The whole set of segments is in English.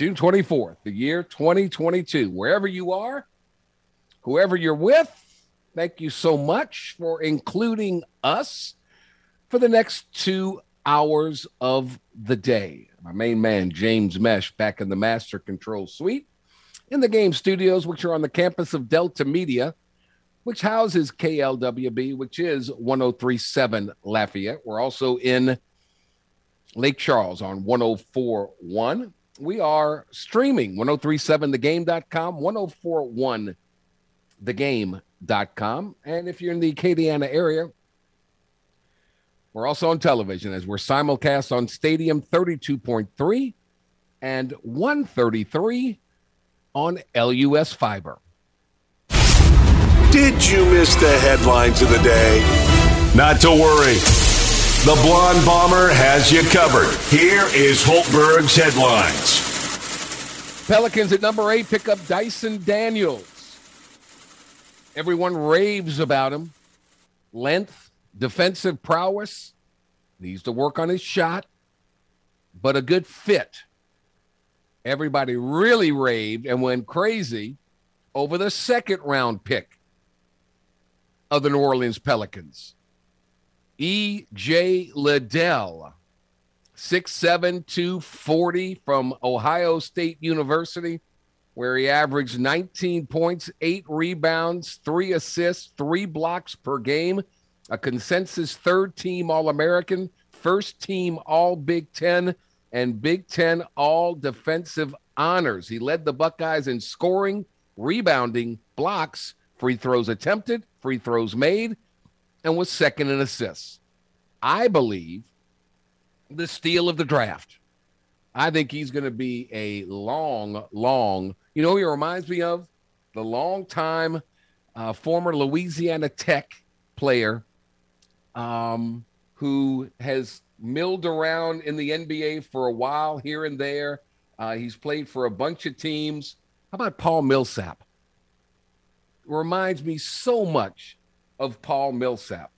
June 24th, the year 2022. Wherever you are, whoever you're with, thank you so much for including us for the next two hours of the day. My main man, James Mesh, back in the Master Control Suite in the game studios, which are on the campus of Delta Media which houses KLWB, which is 1037 Lafayette. We're also in Lake Charles on 1041. We are streaming 1037thegame.com, 1041thegame.com. And if you're in the Acadiana area, we're also on television as we're simulcast on Stadium 32.3 and 133 on LUS Fiber. Did you miss the headlines of the day? Not to worry. The Blonde Bomber has you covered. Here is Hultberg's headlines. Pelicans at number eight pick up Dyson Daniels. Everyone raves about him. Length, defensive prowess, needs to work on his shot, but a good fit. Everybody really raved and went crazy over the second round pick of the New Orleans Pelicans. E.J. Liddell, 6'7, 240 from Ohio State University, where he averaged 19 points, eight rebounds, three assists, three blocks per game, a consensus third team All American, first team All Big Ten, and Big Ten All Defensive honors. He led the Buckeyes in scoring, rebounding, blocks, free throws attempted, free throws made, and was second in assists. I believe the steal of the draft. I think he's going to be a long, long, you know, he reminds me of the long time uh, former Louisiana Tech player um, who has milled around in the NBA for a while here and there. Uh, he's played for a bunch of teams. How about Paul Millsap? reminds me so much of Paul Millsap.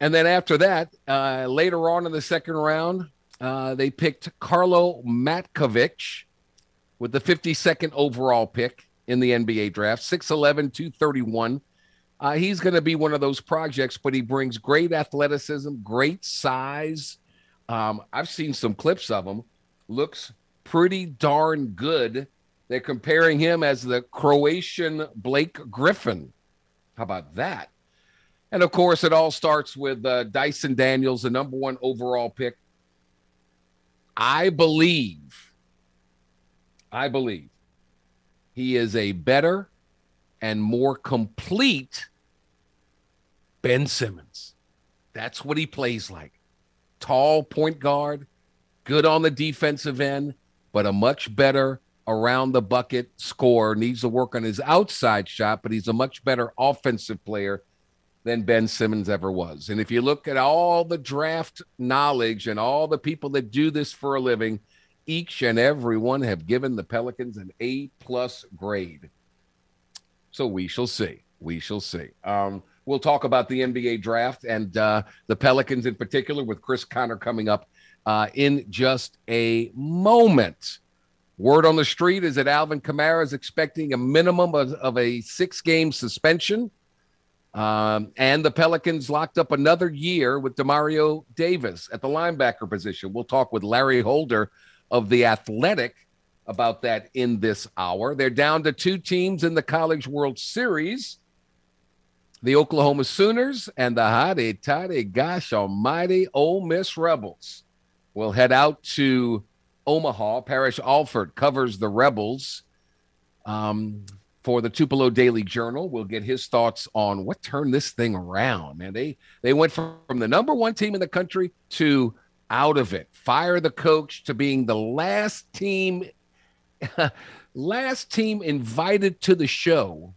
And then after that, uh, later on in the second round, uh, they picked Karlo Matkovic with the 52nd overall pick in the NBA draft, 6'11, 231. Uh, he's going to be one of those projects, but he brings great athleticism, great size. Um, I've seen some clips of him. Looks pretty darn good they're comparing him as the Croatian Blake Griffin. How about that? And of course, it all starts with uh, Dyson Daniels, the number one overall pick. I believe, I believe he is a better and more complete Ben Simmons. That's what he plays like. Tall point guard, good on the defensive end, but a much better around the bucket score, needs to work on his outside shot, but he's a much better offensive player than Ben Simmons ever was. And if you look at all the draft knowledge and all the people that do this for a living, each and every one have given the Pelicans an A plus grade. So we shall see. We shall see. Um, we'll talk about the NBA draft and uh, the Pelicans in particular with Chris Connor coming up uh, in just a moment. Word on the street is that Alvin Kamara is expecting a minimum of, of a six game suspension. Um, and the Pelicans locked up another year with Demario Davis at the linebacker position. We'll talk with Larry Holder of The Athletic about that in this hour. They're down to two teams in the College World Series the Oklahoma Sooners and the hotty toddy, gosh almighty, Ole Miss Rebels We'll head out to Omaha. Parrish Alford covers the Rebels um, for the Tupelo Daily Journal. We'll get his thoughts on what turned this thing around. Man, they they went from, from the number one team in the country to out of it. Fire the coach to being the last team, last team invited to the show.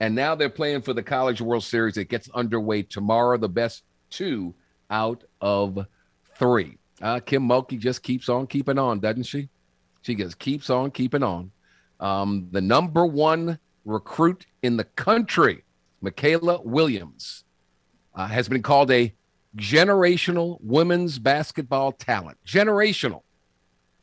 And now they're playing for the College World Series. It gets underway tomorrow. The best two out of three. Uh, Kim Mulkey just keeps on keeping on, doesn't she? She just keeps on keeping on. Um, the number one recruit in the country, Mikaylah Williams, uh, has been called a generational women's basketball talent. Generational,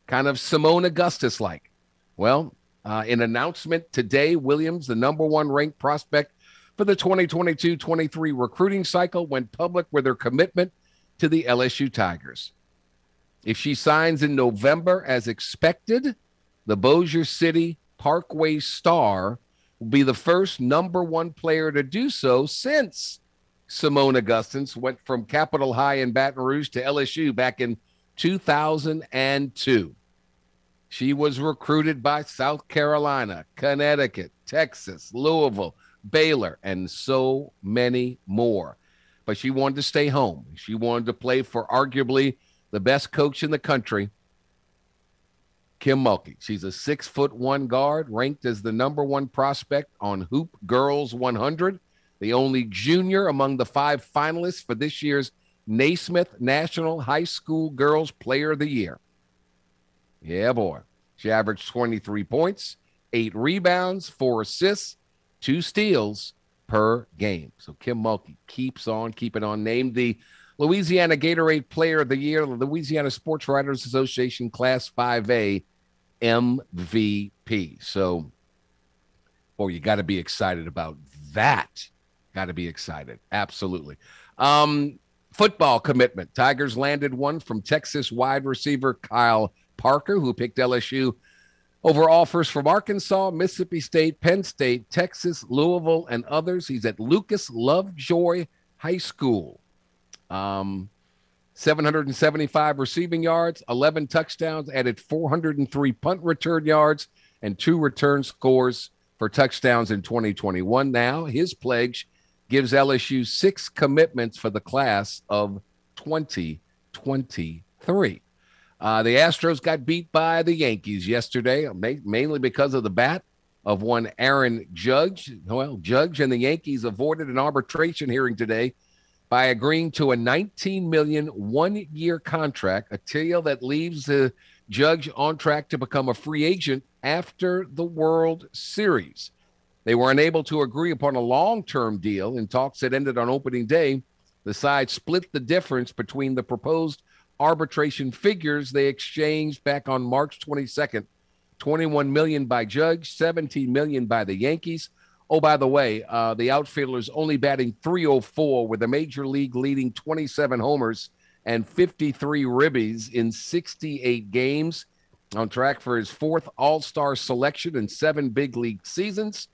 kind of Simone Augustus like. Well, uh, in announcement today, Williams, the number one ranked prospect for the 2022 23 recruiting cycle, went public with her commitment to the LSU Tigers. If she signs in November as expected, the Bossier City Parkway Star will be the first number one player to do so since Simone Augustus went from Capitol High in Baton Rouge to LSU back in 2002. She was recruited by South Carolina, Connecticut, Texas, Louisville, Baylor, and so many more. But she wanted to stay home. She wanted to play for arguably the best coach in the country, Kim Mulkey. She's a six foot one guard, ranked as the number one prospect on Hoop Girls 100, the only junior among the five finalists for this year's Naismith National High School Girls Player of the Year. Yeah, boy. She averaged 23 points, eight rebounds, four assists, two steals per game. So Kim Mulkey keeps on keeping on. Named the Louisiana Gatorade Player of the Year, the Louisiana Sports Writers Association Class 5A MVP. So, boy, you got to be excited about that. Got to be excited. Absolutely. Um, football commitment. Tigers landed one from Texas wide receiver Kyle Parker, who picked LSU over offers from Arkansas, Mississippi State, Penn State, Texas, Louisville, and others. He's at Lucas Lovejoy High School. Um, 775 receiving yards, 11 touchdowns, added 403 punt return yards, and two return scores for touchdowns in 2021. Now, his pledge gives LSU six commitments for the class of 2023. Uh, the Astros got beat by the Yankees yesterday, mainly because of the bat of one Aaron Judge. Well, Judge and the Yankees avoided an arbitration hearing today by agreeing to a 19 million one-year contract, a deal that leaves the judge on track to become a free agent after the World Series. They were unable to agree upon a long-term deal in talks that ended on opening day. The sides split the difference between the proposed arbitration figures they exchanged back on March 22nd. 21 million by Judge, 17 million by the Yankees. Oh, by the way, uh, the outfielder's only batting 304 with a major league leading 27 homers and 53 ribbies in 68 games. On track for his fourth All Star selection in seven big league seasons.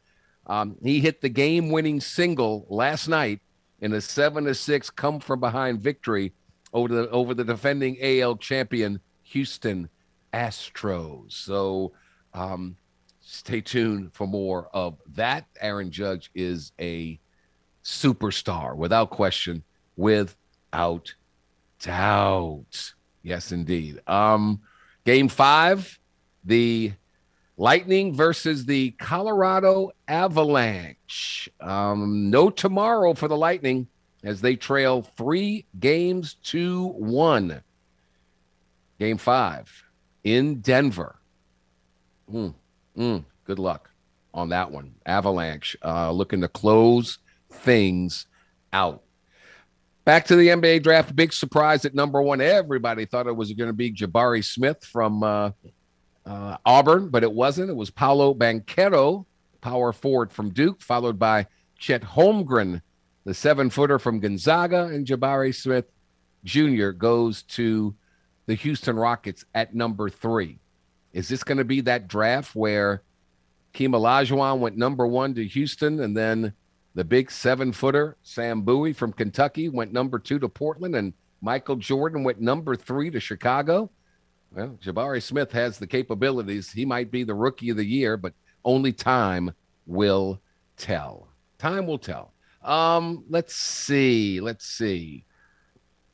Um, he hit the game winning single last night in a 7 to 6 come from behind victory over the, over the defending AL champion Houston Astros. So, um, stay tuned for more of that. Aaron Judge is a superstar without question, without doubt. Yes, indeed. Um, game five, the Lightning versus the Colorado Avalanche. Um, no tomorrow for the Lightning as they trail three games to one. Game five in Denver. Hmm. Mm, good luck on that one. Avalanche uh, looking to close things out. Back to the NBA draft. Big surprise at number one. Everybody thought it was going to be Jabari Smith from uh, uh, Auburn, but it wasn't. It was Paolo Banchero, power forward from Duke, followed by Chet Holmgren, the seven footer from Gonzaga, and Jabari Smith Jr. goes to the Houston Rockets at number three. Is this going to be that draft where Keem Olajuwon went number one to Houston, and then the big seven footer Sam Bowie from Kentucky went number two to Portland, and Michael Jordan went number three to Chicago? Well, Jabari Smith has the capabilities. He might be the rookie of the year, but only time will tell. Time will tell. Um, let's see. Let's see.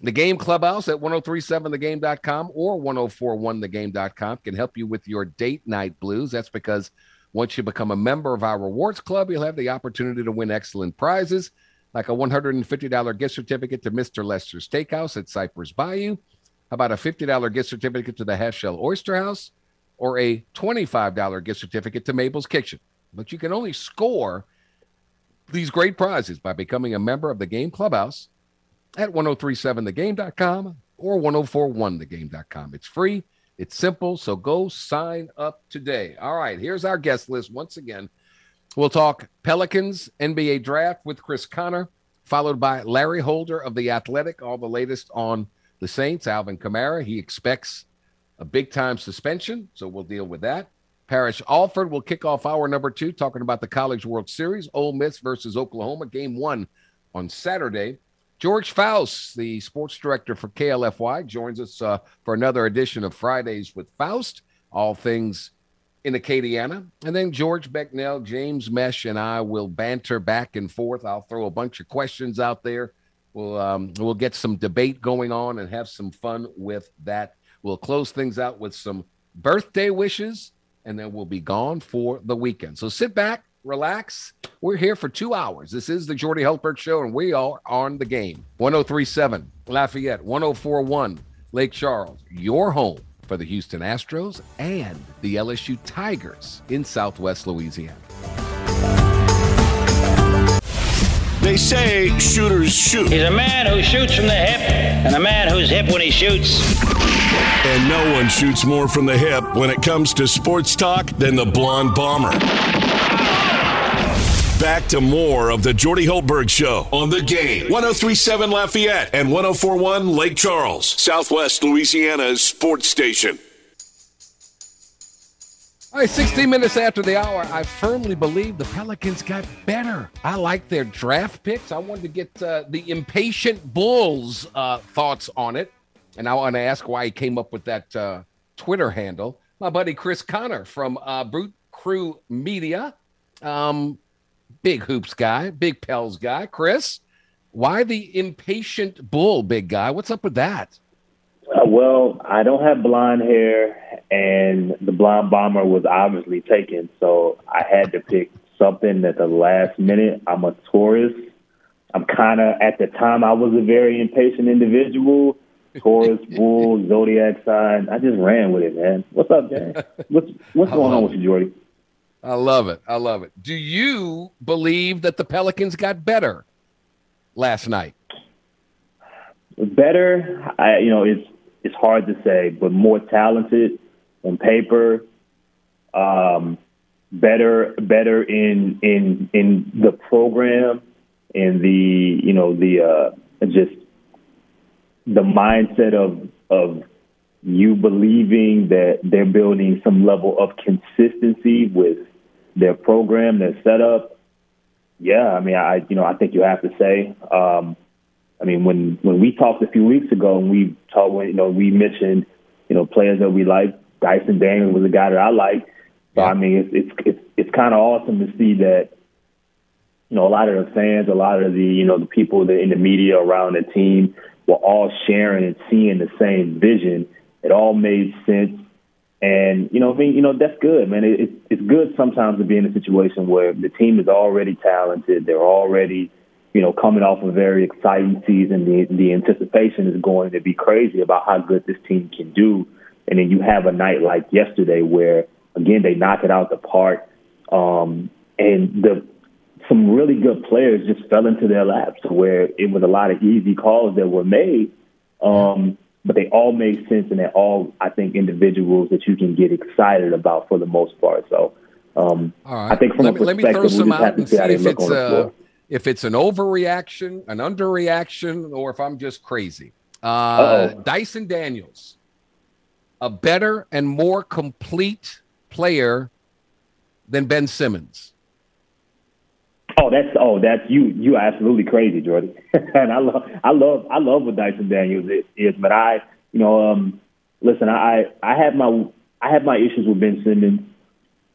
The Game Clubhouse at 1037thegame.com or 1041thegame.com can help you with your date night blues. That's because once you become a member of our rewards club, you'll have the opportunity to win excellent prizes like a $150 gift certificate to Mr. Lester's Steakhouse at Cypress Bayou. About a $50 gift certificate to the Half Shell Oyster House or a $25 gift certificate to Mabel's Kitchen? But you can only score these great prizes by becoming a member of the Game Clubhouse at 1037thegame.com or 1041thegame.com. It's free, it's simple, so go sign up today. All right, here's our guest list once again. We'll talk Pelicans NBA draft with Chris Connor, followed by Larry Holder of The Athletic, all the latest on the Saints, Alvin Kamara. He expects a big time suspension, so we'll deal with that. Parrish Alford will kick off hour number two, talking about the College World Series, Ole Miss versus Oklahoma, game one on Saturday. George Faust, the sports director for KLFY, joins us uh, for another edition of Fridays with Faust, all things in Acadiana. And then George Becknell, James Mesh, and I will banter back and forth. I'll throw a bunch of questions out there. We'll um, we'll get some debate going on and have some fun with that. We'll close things out with some birthday wishes, and then we'll be gone for the weekend. So sit back, relax. We're here for two hours. This is the Jordy Hultberg Show, and we are on the game. 1037 Lafayette, 1041 Lake Charles, your home for the Houston Astros and the LSU Tigers in Southwest Louisiana. They say shooters shoot. He's a man who shoots from the hip and a man who's hip when he shoots. And no one shoots more from the hip when it comes to sports talk than the Blonde Bomber. Back to more of the Jordy Hultberg Show on the game. 1037 Lafayette and 1041 Lake Charles, Southwest Louisiana's sports station. All right, 16 minutes after the hour, I firmly believe the Pelicans got better. I like their draft picks. I wanted to get uh, the impatient Bulls' uh, thoughts on it. And I want to ask why he came up with that uh, Twitter handle. My buddy Chris Connor from uh, Brute Crew Media, um, big hoops guy, big Pels guy. Chris, why the impatient bull, big guy? What's up with that? Uh, well, I don't have blonde hair, and the blonde bomber was obviously taken, so I had to pick something at the last minute. I'm a Taurus. I'm kind of at the time I was a very impatient individual. Taurus, bull, zodiac sign. I just ran with it, man. What's up, Dan? What's what's going on with you, Jordy? I love it. I love it. Do you believe that the Pelicans got better last night? Better, I you know it's it's hard to say, but more talented on paper. Um, better, better in in in the program, in the you know the uh, just the mindset of of you believing that they're building some level of consistency with their program, their setup. Yeah, I mean, I you know I think you have to say. Um, I mean, when when we talked a few weeks ago, and we talked, you know, we mentioned, you know, players that we like. Dyson Daniels was a guy that I like. So Yeah. I mean, it's it's it's, it's kind of awesome to see that. You know, a lot of the fans, a lot of the you know the people that in the media around the team were all sharing and seeing the same vision. It all made sense, and you know, I mean, you know, that's good, man. It, it's it's good sometimes to be in a situation where the team is already talented. They're already you know, coming off a very exciting season, the the anticipation is going to be crazy about how good this team can do. And then you have a night like yesterday where again they knock it out the park, um, and the some really good players just fell into their laps where it was a lot of easy calls that were made. Um, but they all make sense and they're all, I think, individuals that you can get excited about for the most part. So um, right. I think from let a me, let me perspective, throw some we just have out and see see if it's uh, if it's an overreaction, an underreaction, or if I'm just crazy. Uh, Dyson Daniels, a better and more complete player than Ben Simmons. Oh, that's oh, that's you. You are absolutely crazy, Jordan. and I love, I love, I love what Dyson Daniels is. is but I, you know, um, listen, I, I have my, I have my issues with Ben Simmons.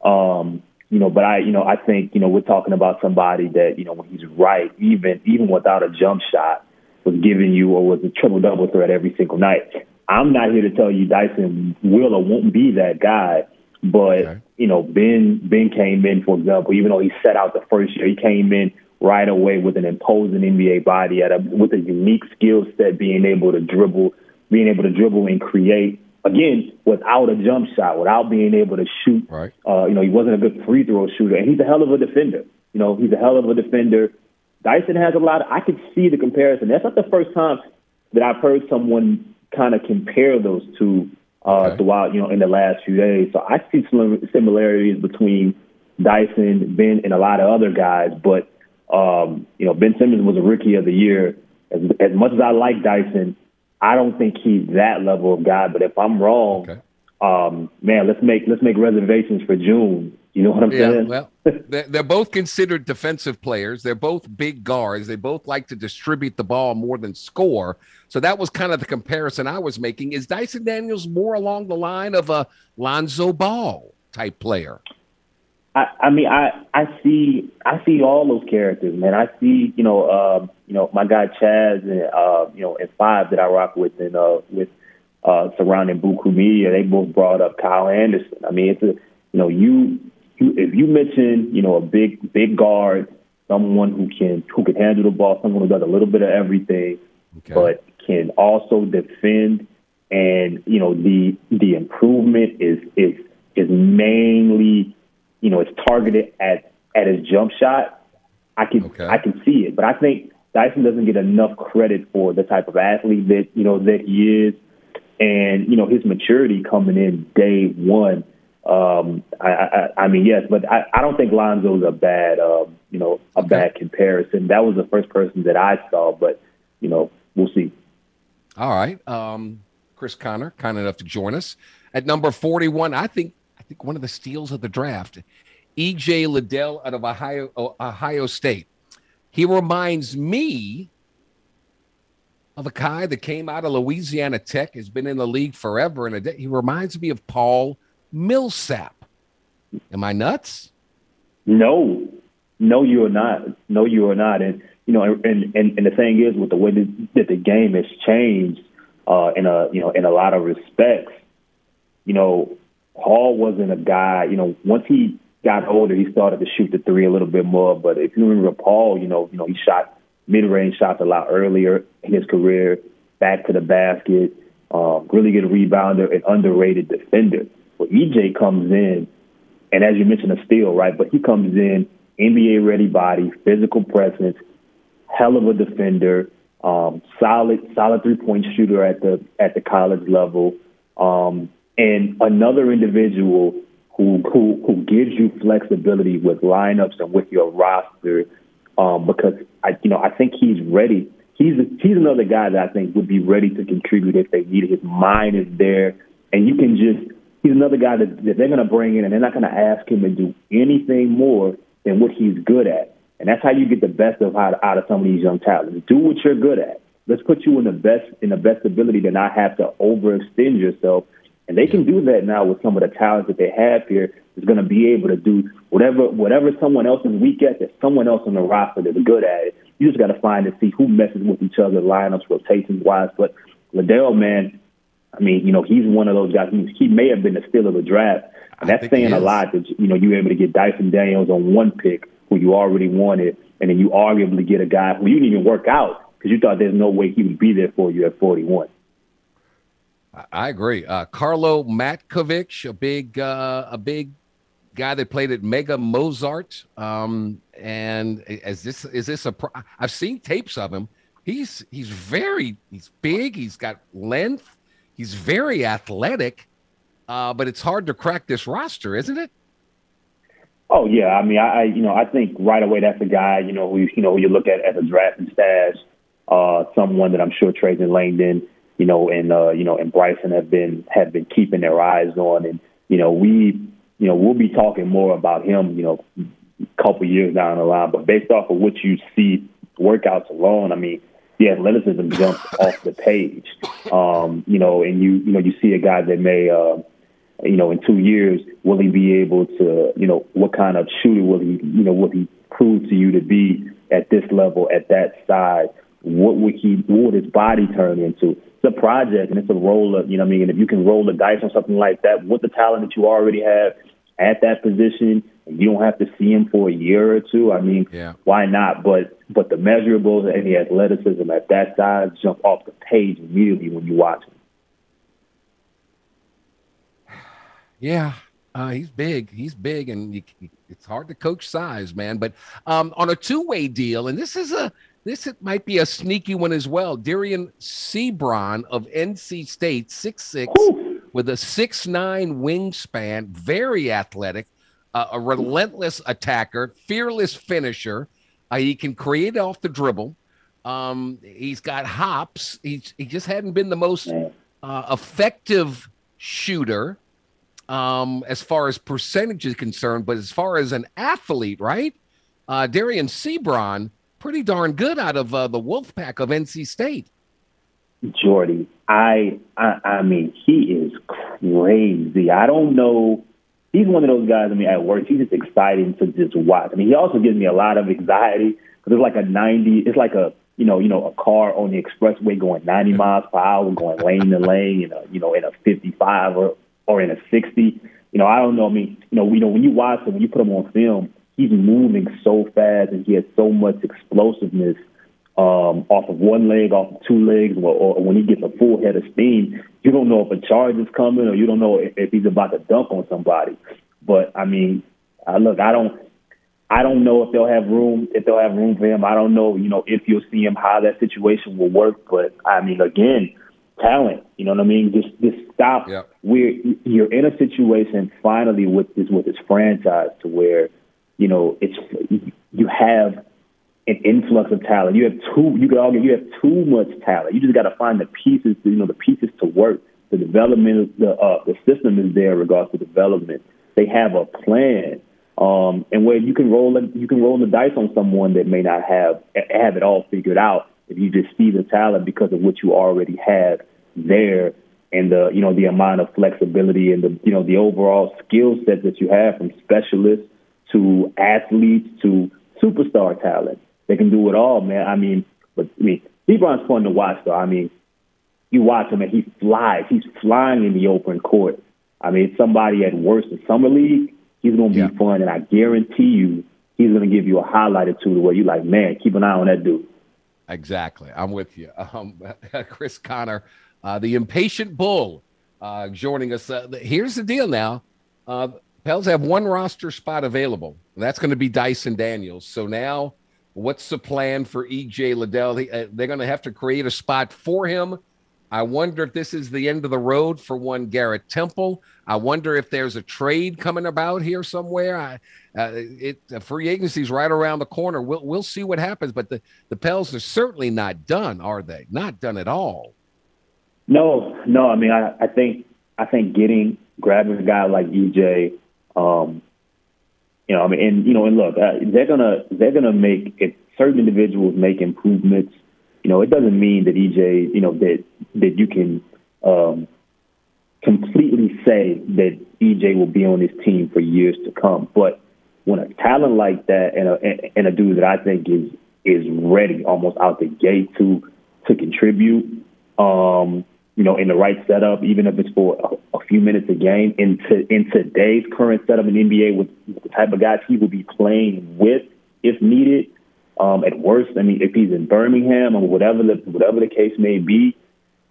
Um, you know, but I, you know, I think, you know, we're talking about somebody that, you know, when he's right, even even without a jump shot, was giving you or was a triple double threat every single night. I'm not here to tell you Dyson will or won't be that guy, but okay. you know Ben Ben came in for example, even though he set out the first year, he came in right away with an imposing NBA body at a with a unique skill set, being able to dribble, being able to dribble and create. Again, without a jump shot, without being able to shoot. Right. Uh, you know, he wasn't a good free throw shooter, and he's a hell of a defender. You know, he's a hell of a defender. Dyson has a lot. Of, I could see the comparison. That's not the first time that I've heard someone kind of compare those two uh, okay. throughout, you know, in the last few days. So I see some similarities between Dyson, Ben, and a lot of other guys. But um, you know, Ben Simmons was a rookie of the year. As, as much as I like Dyson, I don't think he's that level of guy. But if I'm wrong, okay. um, man, let's make let's make reservations for June. You know what I'm yeah, saying? Well, they're both considered defensive players. They're both big guards. They both like to distribute the ball more than score. So that was kind of the comparison I was making. Is Dyson Daniels more along the line of a Lonzo Ball type player? I, I mean, I I see I see all those characters, man. I see you know uh, you know my guy Chaz and uh, you know and Five that I rock with and uh, with uh, surrounding Buku Media. They both brought up Kyle Anderson. I mean, it's a you know you, you if you mention you know a big big guard, someone who can who can handle the ball, someone who does a little bit of everything, okay. but can also defend, and you know the the improvement is is is mainly you know, it's targeted at at his jump shot, I can okay. I can see it. But I think Dyson doesn't get enough credit for the type of athlete that you know that he is, and you know his maturity coming in day one. Um, I, I, I mean, yes, but I, I don't think Lonzo's a bad, uh, you know, a okay. bad comparison. That was the first person that I saw, but you know, we'll see. All right, um, Chris Connor, kind enough to join us at number forty-one. I think I think one of the steals of the draft, EJ Liddell out of Ohio, Ohio State. He reminds me of a guy that came out of Louisiana Tech, has been in the league forever and a day. He reminds me of Paul Millsap. Am I nuts? No, no, you are not. No, you are not. And you know, and and, and the thing is, with the way that the game has changed, uh, in a you know, in a lot of respects, you know, Paul wasn't a guy, you know, once he got older, he started to shoot the three a little bit more. But if you remember Paul, you know, you know, he shot mid-range shots a lot earlier in his career, back to the basket, um, really good rebounder and underrated defender. Well, EJ comes in, and as you mentioned, a steal, right? But he comes in, NBA ready body, physical presence, hell of a defender, um, solid, solid three point shooter at the at the college level. Um, and another individual who who who gives you flexibility with lineups and with your roster. Um, because I you know I think he's ready. He's he's another guy that I think would be ready to contribute if they need. His mind is there, and you can just he's another guy that, that they're going to bring in, and they're not going to ask him to do anything more than what he's good at. And that's how you get the best of out, out of some of these young talents. Do what you're good at. Let's put you in the best in the best ability to not have to overextend yourself and they can do that now with some of the talents that they have here. Is going to be able to do whatever whatever someone else is weak at. There's someone else on the roster that's good at it. You just got to find and see who messes with each other, lineups, rotations wise. But Liddell, man, I mean, you know, he's one of those guys. He, he may have been the steal of the draft, and that's saying a lot. That you know, you were able to get Dyson Daniels on one pick who you already wanted, and then you arguably get a guy who you didn't even work out because you thought there's no way he would be there for you at 41. I agree. Uh, Karlo Matkovic, a big, uh, a big guy that played at Mega Mozart. Um, and is this is this a? Pro- I've seen tapes of him. He's he's very he's big. He's got length. He's very athletic. Uh, but it's hard to crack this roster, isn't it? Oh yeah, I mean, I, I you know I think right away that's a guy you know who you know who you look at as a draft and stash, uh, someone that I'm sure Trajan Langdon you know, and uh, you know, and Bryson have been have been keeping their eyes on, and you know, we, you know, we'll be talking more about him, you know, a couple years down the line. But based off of what you see workouts alone, I mean, the athleticism jumps off the page. Um, you know, and you, you know, you see a guy that may, uh, you know, in two years, will he be able to, you know, what kind of shooter will he, you know, will he prove to you to be at this level, at that size? what would he, what would his body turn into? It's a project and it's a roll up, you know what I mean? If you can roll the dice on something like that with the talent that you already have at that position, you don't have to see him for a year or two, I mean, Yeah. why not? But but the measurables and the athleticism at that size jump off the page immediately when you watch him. Yeah, uh, he's big. He's big, and you, it's hard to coach size, man. But um, on a two-way deal, and this is a this might be a sneaky one as well. Dereon Seabron of NC State, six six, with a six nine wingspan, very athletic, uh, a relentless attacker, fearless finisher. Uh, he can create off the dribble. Um, he's got hops. He's he just hadn't been the most uh, effective shooter um, as far as percentage is concerned, but as far as an athlete, right? Uh, Dereon Seabron, pretty darn good out of uh, the Wolfpack of NC State. Jordy, I, I I mean, he is crazy. I don't know. He's one of those guys. I mean, at work, he's just exciting to just watch. I mean, he also gives me a lot of anxiety because it's like a ninety. It's like a you know you know a car on the expressway going ninety miles per hour, going lane to lane. You know, you know, in a fifty-five or or in a sixty. You know, I don't know. I mean, you know, you know, when you watch him, when you put him on film, he's moving so fast and he has so much explosiveness um, off of one leg, off of two legs, or, or when he gets a full head of steam, you don't know if a charge is coming or you don't know if, if he's about to dunk on somebody. But I mean, uh, look, I don't, I don't know if they'll have room, if they'll have room for him. I don't know, you know, if you'll see him, how that situation will work. But I mean, again, talent. You know what I mean? Just, just stop. Yep. Where you're in a situation finally with this with this franchise to where, you know, it's you have an influx of talent. You have too. You could argue you have too much talent. You just got to find the pieces. To, you know, the pieces to work. The development, the uh, the system is there in regards to development. They have a plan, um, and where you can roll you can roll the dice on someone that may not have have it all figured out. If you just see the talent because of what you already have there, and the you know the amount of flexibility and the you know the overall skill set that you have from specialists to athletes to superstar talent. They can do it all, man. I mean, but I mean, Seabron's fun to watch, though. I mean, you watch him and he flies. He's flying in the open court. I mean, somebody at worst in summer league. He's going to be Yeah. fun, and I guarantee you, he's going to give you a highlight or two to where you're like, man, keep an eye on that dude. Exactly. I'm with you. Um, Chris Connor, uh, the impatient bull, uh, joining us. Uh, here's the deal now. Uh, Pels have one roster spot available, and that's going to be Dyson Daniels. So now, what's the plan for EJ Liddell? They, uh, they're going to have to create a spot for him. I wonder if this is the end of the road for one Garrett Temple. I wonder if there's a trade coming about here somewhere. I, uh, it uh, free agency's right around the corner. We'll we'll see what happens. But the the Pels are certainly not done, are they? Not done at all. No, no. I mean, I, I think I think getting grabbing a guy like EJ, um, you know, I mean, and you know, and look, uh, they're gonna they're gonna make if certain individuals make improvements. You know, it doesn't mean that EJ, you know, that that you can um, completely say that EJ will be on this team for years to come. But when a talent like that and a and a dude that I think is is ready almost out the gate to to contribute, um, you know, in the right setup, even if it's for a, a few minutes a game, in to, in today's current setup in the NBA with, with the type of guys he will be playing with if needed. Um, at worst, I mean, if he's in Birmingham or whatever the whatever the case may be,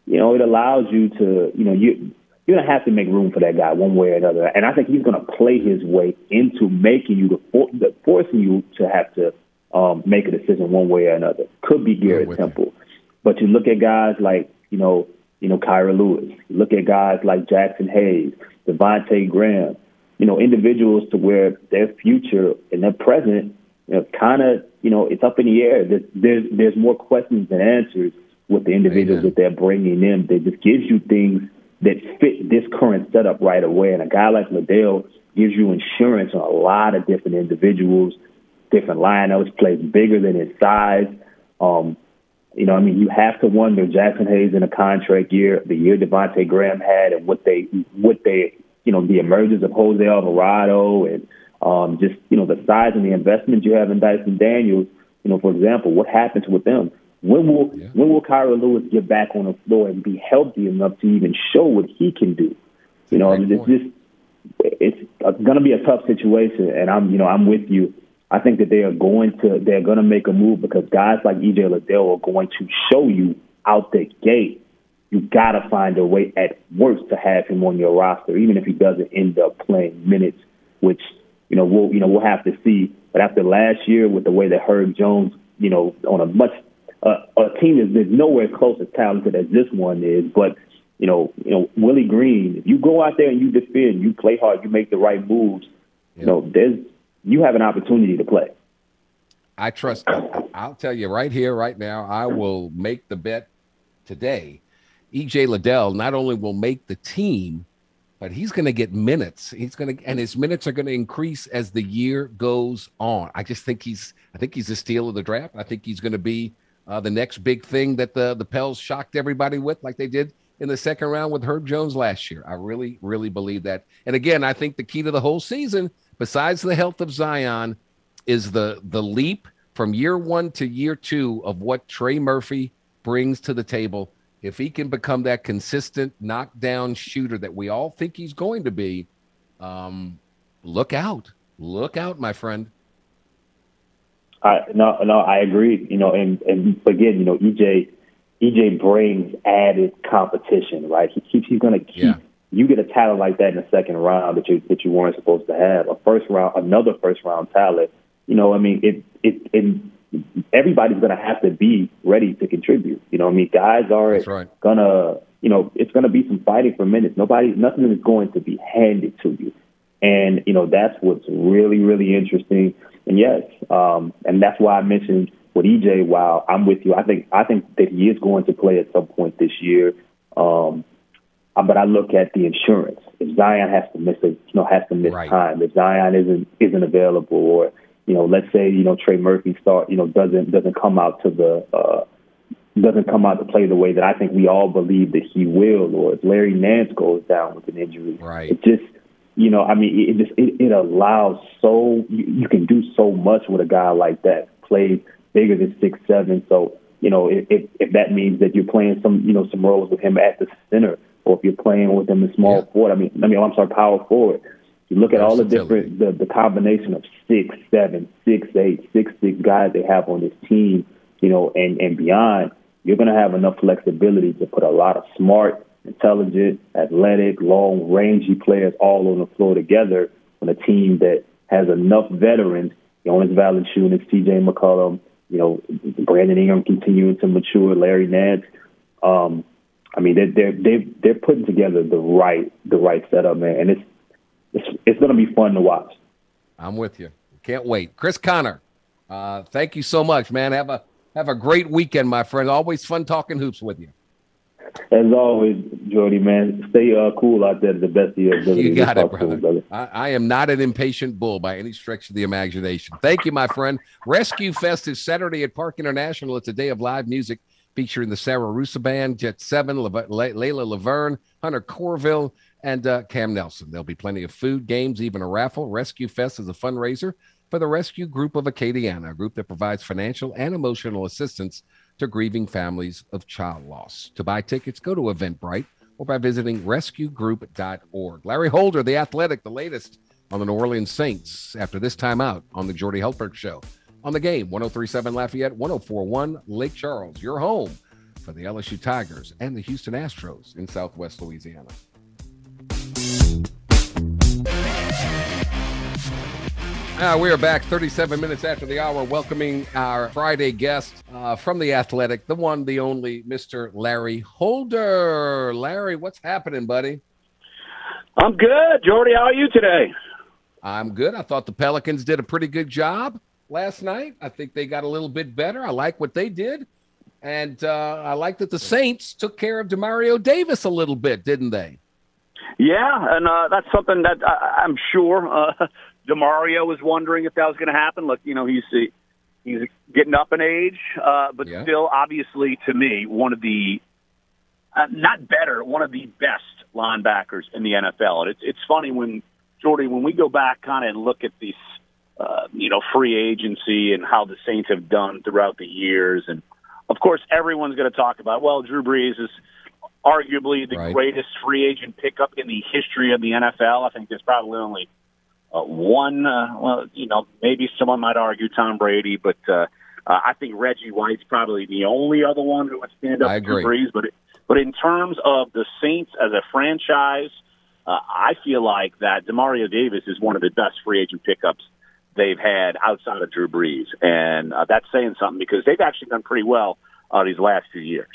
you know, it allows you to, you know, you you're gonna have to make room for that guy one way or another. And I think he's gonna play his way into making you the, for, the forcing you to have to um, make a decision one way or another. Could be Garrett with you. Temple, but you look at guys like you know, you know, Kira Lewis. Look at guys like Jaxson Hayes, Devonte' Graham. You know, individuals to where their future and their present, you know, kind of, you know, it's up in the air. There's there's, there's more questions than answers with the individuals Amen. that they're bringing in. That just gives you things that fit this current setup right away. And a guy like Liddell gives you insurance on a lot of different individuals, different lineups, plays bigger than his size. Um, you know, I mean, you have to wonder Jaxson Hayes in a contract year, the year Devonte' Graham had, and what they, what they, you know, the emergence of Jose Alvarado, and um, just you know the size and the investment you have in Dyson Daniels. You know, for example, what happens with them? When will Yeah. when will Kira Lewis get back on the floor and be healthy enough to even show what he can do? You know, I Great mean, it's just it's going to be a tough situation, and I'm you know I'm with you. I think that they are going to they're going to make a move because guys like EJ Liddell are going to show you out the gate. You got to find a way at worst to have him on your roster, even if he doesn't end up playing minutes, which you know we'll you know we'll have to see. But after last year, with the way that Herb Jones, you know, on a much uh, a team that's been nowhere close as talented as this one is, but you know, you know, Willie Green, if you go out there and you defend, you play hard, you make the right moves, you know, there's you have an opportunity to play. I trust. I'll tell you right here, right now, I will make the bet today. EJ Liddell not only will make the team, but he's going to get minutes. He's going to, and his minutes are going to increase as the year goes on. I just think he's, I think he's the steal of the draft. I think he's going to be uh, the next big thing that the the Pels shocked everybody with, like they did in the second round with Herb Jones last year. I really, really believe that. And again, I think the key to the whole season, besides the health of Zion, is the the leap from year one to year two of what Trey Murphy brings to the table. If he can become that consistent knockdown shooter that we all think he's going to be, um, look out, look out, my friend. I no no I agree. You know, and and again, you know, EJ EJ brings added competition, right? He keeps he's going to keep. Yeah. You get a talent like that in the second round that you that you weren't supposed to have. A first round, another first round talent. You know, I mean, it it, it everybody's going to have to be ready to contribute. You know, I mean, guys aren't right. gonna. You know, it's going to be some fighting for minutes. Nobody, nothing is going to be handed to you. And, you know, that's what's really, really interesting. And yes, um, and that's why I mentioned with EJ, wow, I'm with you. I think I think that he is going to play at some point this year. Um, but I look at the insurance. If Zion has to miss a, you know, has to miss Right. time, if Zion isn't isn't available, or you know, let's say you know Trey Murphy start, you know, doesn't doesn't come out to the uh, doesn't come out to play the way that I think we all believe that he will, or if Larry Nance goes down with an injury, Right. it just you know, I mean, it just it, it allows so you, you can do so much with a guy like that. Plays bigger than six seven, so you know if, if if that means that you're playing some you know some roles with him at the center, or if you're playing with him in small Yeah. forward. I mean, I mean, I'm sorry, power forward. You look at all the different the, the combination of six seven, six eight, six six guys they have on this team, you know, and and beyond. You're going to have enough flexibility to put a lot of smart, intelligent, athletic, long rangy players all on the floor together on a team that has enough veterans. Jonas Valanciunas, C.J. McCollum, you know, Brandon Ingram continuing to mature, Larry Nance. Um, I mean, they're they're they're, they're putting together the right the right setup, man, and it's it's it's going to be fun to watch. I'm with you. Can't wait. Chris Connor, uh, thank you so much, man. Have a have a great weekend, my friend. Always fun talking hoops with you. As always, Jordy, man, stay uh, cool out there to the best of your ability. You got it, soon, brother. I, I am not an impatient bull by any stretch of the imagination. Thank you, my friend. Rescue Fest is Saturday at Parc International. It's a day of live music featuring the Sarah Russa Band, Jet Seven, Le- Le- Layla Laverne, Hunter Corville, and uh, Cam Nelson. There'll be plenty of food, games, even a raffle. Rescue Fest is a fundraiser for the Rescue Group of Acadiana, a group that provides financial and emotional assistance to grieving families of child loss. To buy tickets, go to Eventbrite or by visiting rescuegroup.org. Larry Holder, the athletic, the latest on the New Orleans Saints after this timeout on the Jordy Hultberg Show. On the game, 1037 Lafayette, 1041 Lake Charles, your home for the LSU Tigers and the Houston Astros in Southwest Louisiana. Uh, we are back 37 minutes after the hour, welcoming our Friday guest uh, from The Athletic, the one, the only, Mr. Larry Holder. Larry, what's happening, buddy? I'm good, Jordy. How are you today? I'm good. I thought the Pelicans did a pretty good job last night. I think they got a little bit better. I like what they did. And uh, I like that the Saints took care of Demario Davis a little bit, didn't they? Yeah, and uh, that's something that I, I'm sure uh, Demario was wondering if that was going to happen. Look, you know, he's he's getting up in age, uh, but Yeah. still, obviously, to me, one of the uh, not better, one of the best linebackers in the NFL. And it's it's funny when Jordy, when we go back kind of and look at these, uh, you know, free agency and how the Saints have done throughout the years, and of course, everyone's going to talk about. Well, Drew Brees is arguably the Right. greatest free agent pickup in the history of the NFL. I think there's probably only uh, one. Uh, well, you know, maybe someone might argue Tom Brady, but uh, uh, I think Reggie White's probably the only other one who would stand up I to agree. Brees. But but in terms of the Saints as a franchise, uh, I feel like that Demario Davis is one of the best free agent pickups they've had outside of Drew Brees, and uh, that's saying something because they've actually done pretty well uh, these last few years.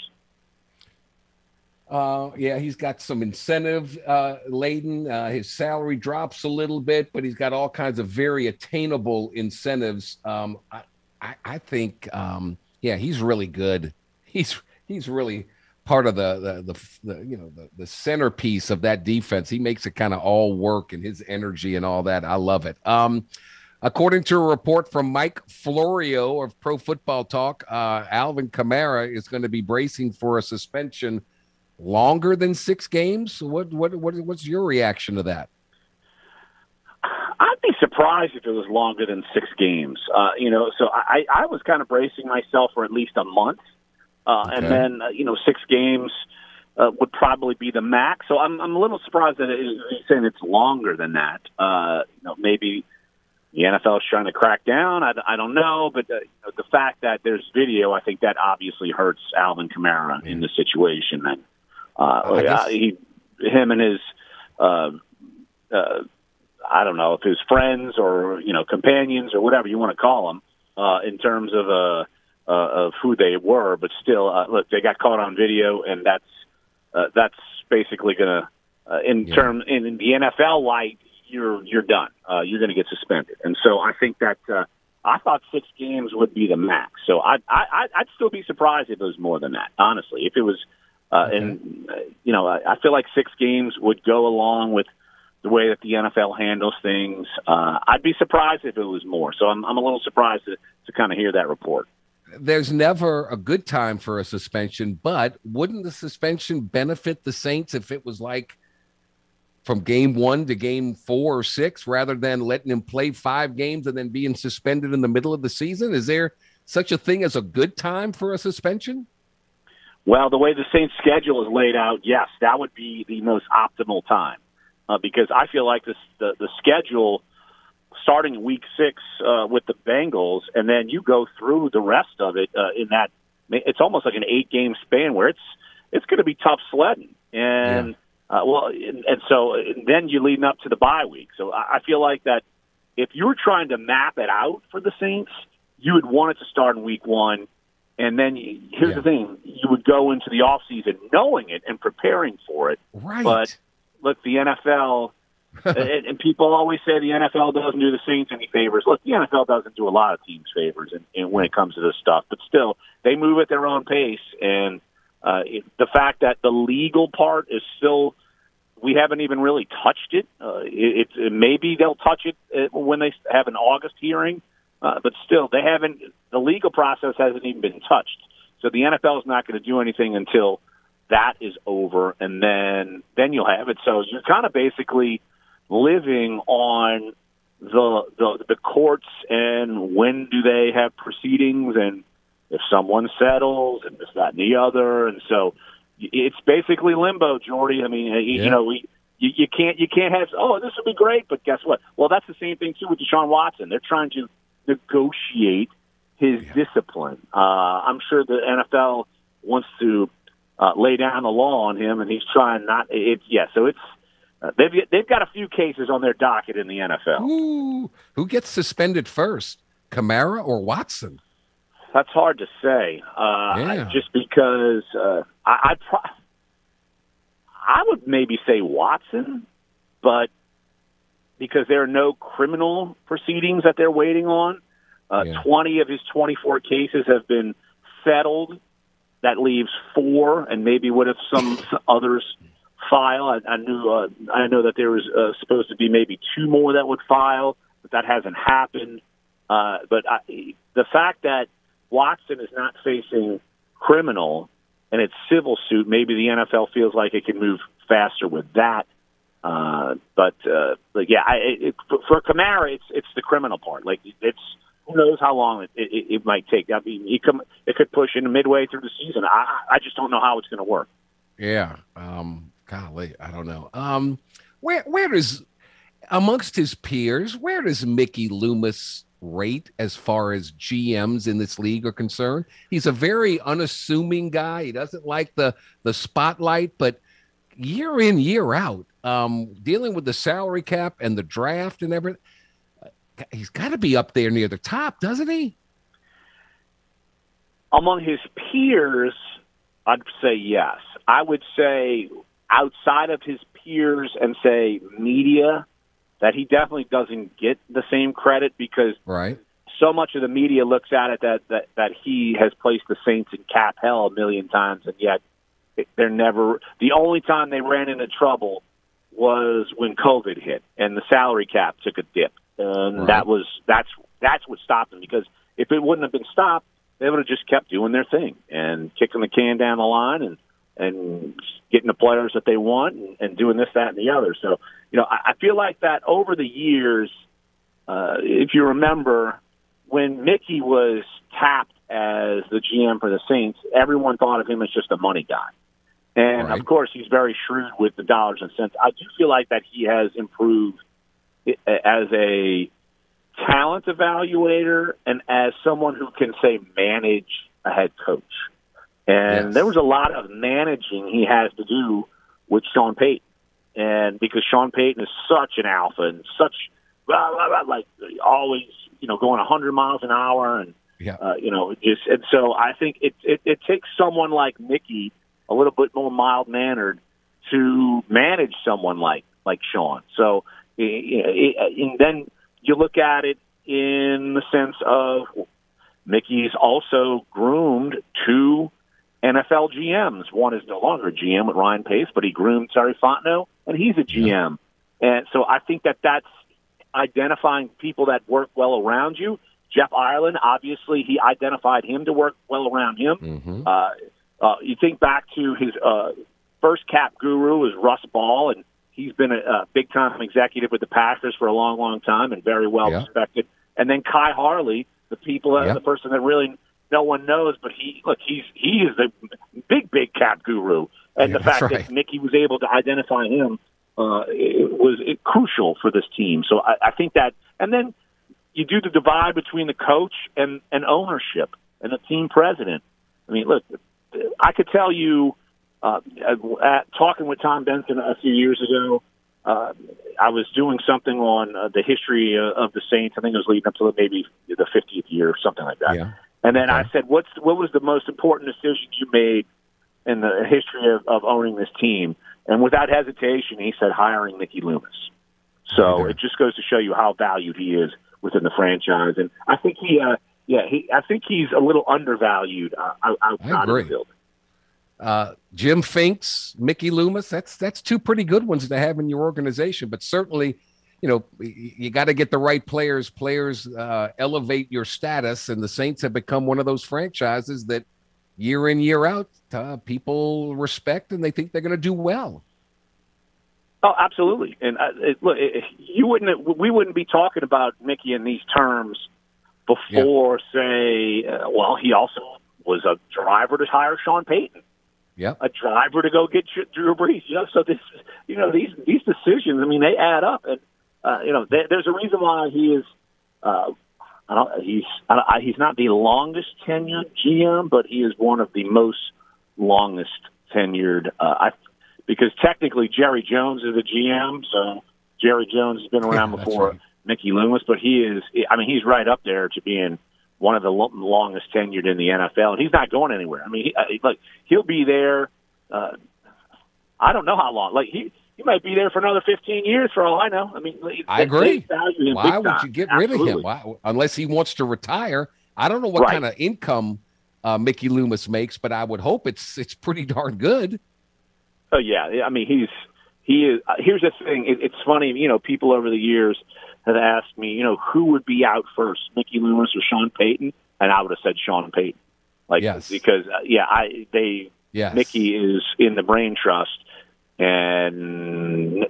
Uh, yeah, he's got some incentive uh, laden. Uh, his salary drops a little bit, but he's got all kinds of very attainable incentives. Um, I, I, I think, um, yeah, he's really good. He's he's really part of the the, the, the you know the, the centerpiece of that defense. He makes it kind of all work and his energy and all that. I love it. Um, According to a report from Mike Florio of Pro Football Talk, uh, Alvin Kamara is going to be bracing for a suspension longer than six games. What what what what's your reaction to that? I'd be surprised if it was longer than six games. Uh, you know, so I, I was kind of bracing myself for at least a month, uh, Okay. and then uh, you know six games uh, would probably be the max. So I'm I'm a little surprised that it, he's saying it's longer than that. Uh, you know, maybe the NFL is trying to crack down. I, I don't know, but uh, you know, the fact that there's video, I think that obviously hurts Alvin Kamara in the situation. And uh, guess- uh, he, him and his. Uh, uh, I don't know if his friends or you know companions or whatever you want to call them uh, in terms of uh, uh, of who they were, but still, uh, look, they got caught on video, and that's uh, that's basically going to uh, in Yeah. term in, in the NFL light, you're you're done. Uh, you're going to get suspended, and so I think that. Uh, I thought six games would be the max, so I, I I'd still be surprised if it was more than that. Honestly, if it was, uh, and uh, you know, I, I feel like six games would go along with the way that the NFL handles things. Uh, I'd be surprised if it was more. So I'm, I'm a little surprised to, to kind of hear that report. There's never a good time for a suspension, but wouldn't the suspension benefit the Saints if it was like from game one to game four or six rather than letting him play five games and then being suspended in the middle of the season? Is there such a thing as a good time for a suspension? Well, the way the Saints schedule is laid out, yes, that would be the most optimal time uh, because I feel like this, the the schedule starting week six uh, with the Bengals, and then you go through the rest of it uh, in that. It's almost like an eight game span where it's it's going to be tough sledding, and uh, well, and, and so and then you leading up to the bye week. So I, I feel like that if you were trying to map it out for the Saints, you would want it to start in week one. And then you, here's Yeah. the thing: you would go into the off season knowing it and preparing for it. Right. But look, the NFL, and, and people always say the NFL doesn't do the Saints any favors. Look, the NFL doesn't do a lot of teams favors in, in, when it comes to this stuff, but still, they move at their own pace. And uh, it, the fact that the legal part is still, we haven't even really touched it. Uh, it, it maybe they'll touch it uh, when they have an August hearing, uh, but still, they haven't. The legal process hasn't even been touched. So the NFL is not going to do anything until that is over, and then then you'll have it. So you're kind of basically living on the the the courts and when do they have proceedings and if someone settles and this that and the other, and so it's basically limbo, Jordy. I mean, you, Yeah. you know we. You, you can't you can't have oh this would be great but guess what well that's the same thing too with Deshaun Watson they're trying to negotiate his discipline uh, I'm sure the NFL wants to uh, lay down the law on him, and he's trying not. It's yeah, so it's uh, they've they've got a few cases on their docket in the NFL. Ooh, who gets suspended first, Kamara or Watson? That's hard to say, uh, Yeah. just because uh, I I, pro- I would maybe say Watson, but because there are no criminal proceedings that they're waiting on, uh, Yeah. twenty of his twenty-four cases have been settled. That leaves four, and maybe what if some others file? I, I knew uh, I know that there was uh, supposed to be maybe two more that would file, but that hasn't happened. Uh, but I, the fact that Watson is not facing criminal and it's civil suit, maybe the NFL feels like it can move faster with that. Uh, but uh, but yeah, I, it, for, Kamara, it's it's the criminal part. Like it's who knows how long it, it, it might take. I mean, it, come, it could push into midway through the season. I, I just don't know how it's going to work. Yeah. Um, golly, I don't know. Um, where where does amongst his peers, where does Mickey Loomis rate as far as GMs in this league are concerned? He's a very unassuming guy. He doesn't like the the spotlight, but year in year out, um, dealing with the salary cap and the draft and everything, he's got to be up there near the top, doesn't he? Among his peers, I'd say yes. I would say outside of his peers and say media, that he definitely doesn't get the same credit because right. so much of the media looks at it that, that that he has placed the Saints in cap hell a million times, and yet they're never. The only time they ran into trouble was when COVID hit and the salary cap took a dip, and Right. that was that's that's what stopped them because if it wouldn't have been stopped, they would have just kept doing their thing and kicking the can down the line and and getting the players that they want and, and doing this, that, and the other. So, you know, I, I feel like that over the years, uh, if you remember, when Mickey was tapped as the GM for the Saints, everyone thought of him as just a money guy. And Right. of course, he's very shrewd with the dollars and cents. I do feel like that he has improved as a talent evaluator and as someone who can say manage a head coach. And Yes. there was a lot of managing he has to do with Sean Payton. And because Sean Payton is such an alpha and such, blah, blah, blah, like always, you know, going 100 miles an hour and, Yeah. uh, you know, just, and so I think it, it, it takes someone like Mickey, a little bit more mild mannered, to manage someone like, like Sean. So, and then you look at it in the sense of Mickey's also groomed two NFL GMs. One is no longer a GM with Ryan Pace, but he groomed Terry Fontenot, and he's a GM. And so I think that that's identifying people that work well around you. Jeff Ireland, obviously, he identified him to work well around him. Mhm. Uh, uh, you think back to his uh, first cap guru was Russ Ball, and he's been a, a big time executive with the Packers for a long, long time and very well Yeah. respected. And then Khai Harley, the people, Yeah. the person that really no one knows, but he look, he's he is the big, big cap guru, and Yeah, the fact that's that. Mickey was able to identify him uh, it was it, crucial for this team. So I, I think that, and then you do the divide between the coach and, and ownership and the team president. I mean, look, I could tell you, uh, at, talking with Tom Benson a few years ago, uh, I was doing something on uh, the history uh, of the Saints. I think it was leading up to maybe the 50th year or something like that. Yeah. And then I said, "What's what was the most important decision you made in the history of, of owning this team?" And without hesitation, he said, "Hiring Mickey Loomis." So Okay. it just goes to show you how valued he is within the franchise. And I think he, uh, yeah, he, I think he's a little undervalued uh, out- outside agree. of the field. Uh, Jim Finks, Mickey Loomis. That's that's two pretty good ones to have in your organization. But certainly, you know, you got to get the right players. Players uh, elevate your status, and the Saints have become one of those franchises that year in year out uh, people respect and they think they're going to do well. Oh, absolutely. And uh, it, look, it, you wouldn't, we wouldn't be talking about Mickey in these terms before, say, uh, well, he also was a driver to hire Sean Payton. Yep. a driver to go get Drew Brees. You know, so this, you know, these these decisions. I mean, they add up, and uh, you know, there, there's a reason why he is. Uh, I don't. He's. I, I, he's not the longest tenured GM, but he is one of the most longest tenured. Uh, I because technically Jerry Jones is a GM, so Jerry Jones has been around That's before right. Mickey Loomis, but he is. I mean, he's right up there to being one of the lo- longest tenured in the NFL, and he's not going anywhere. I mean, he, uh, look, he'll be there. Uh, I don't know how long. Like he, he might be there for another fifteen years, for all I know. I mean, I agree. they value him Why would time. you get rid of him? Why, unless he wants to retire. I don't know what Right. kind of income uh, Mickey Loomis makes, but I would hope it's it's pretty darn good. Oh yeah, I mean he's he is. Uh, here's the thing. It, it's funny, you know. People over the years have asked me, you know, who would be out first, Mickey Loomis or Sean Payton, and I would have said Sean Payton. Like Yes. because uh, yeah, I they Yes. Mickey is in the brain trust, and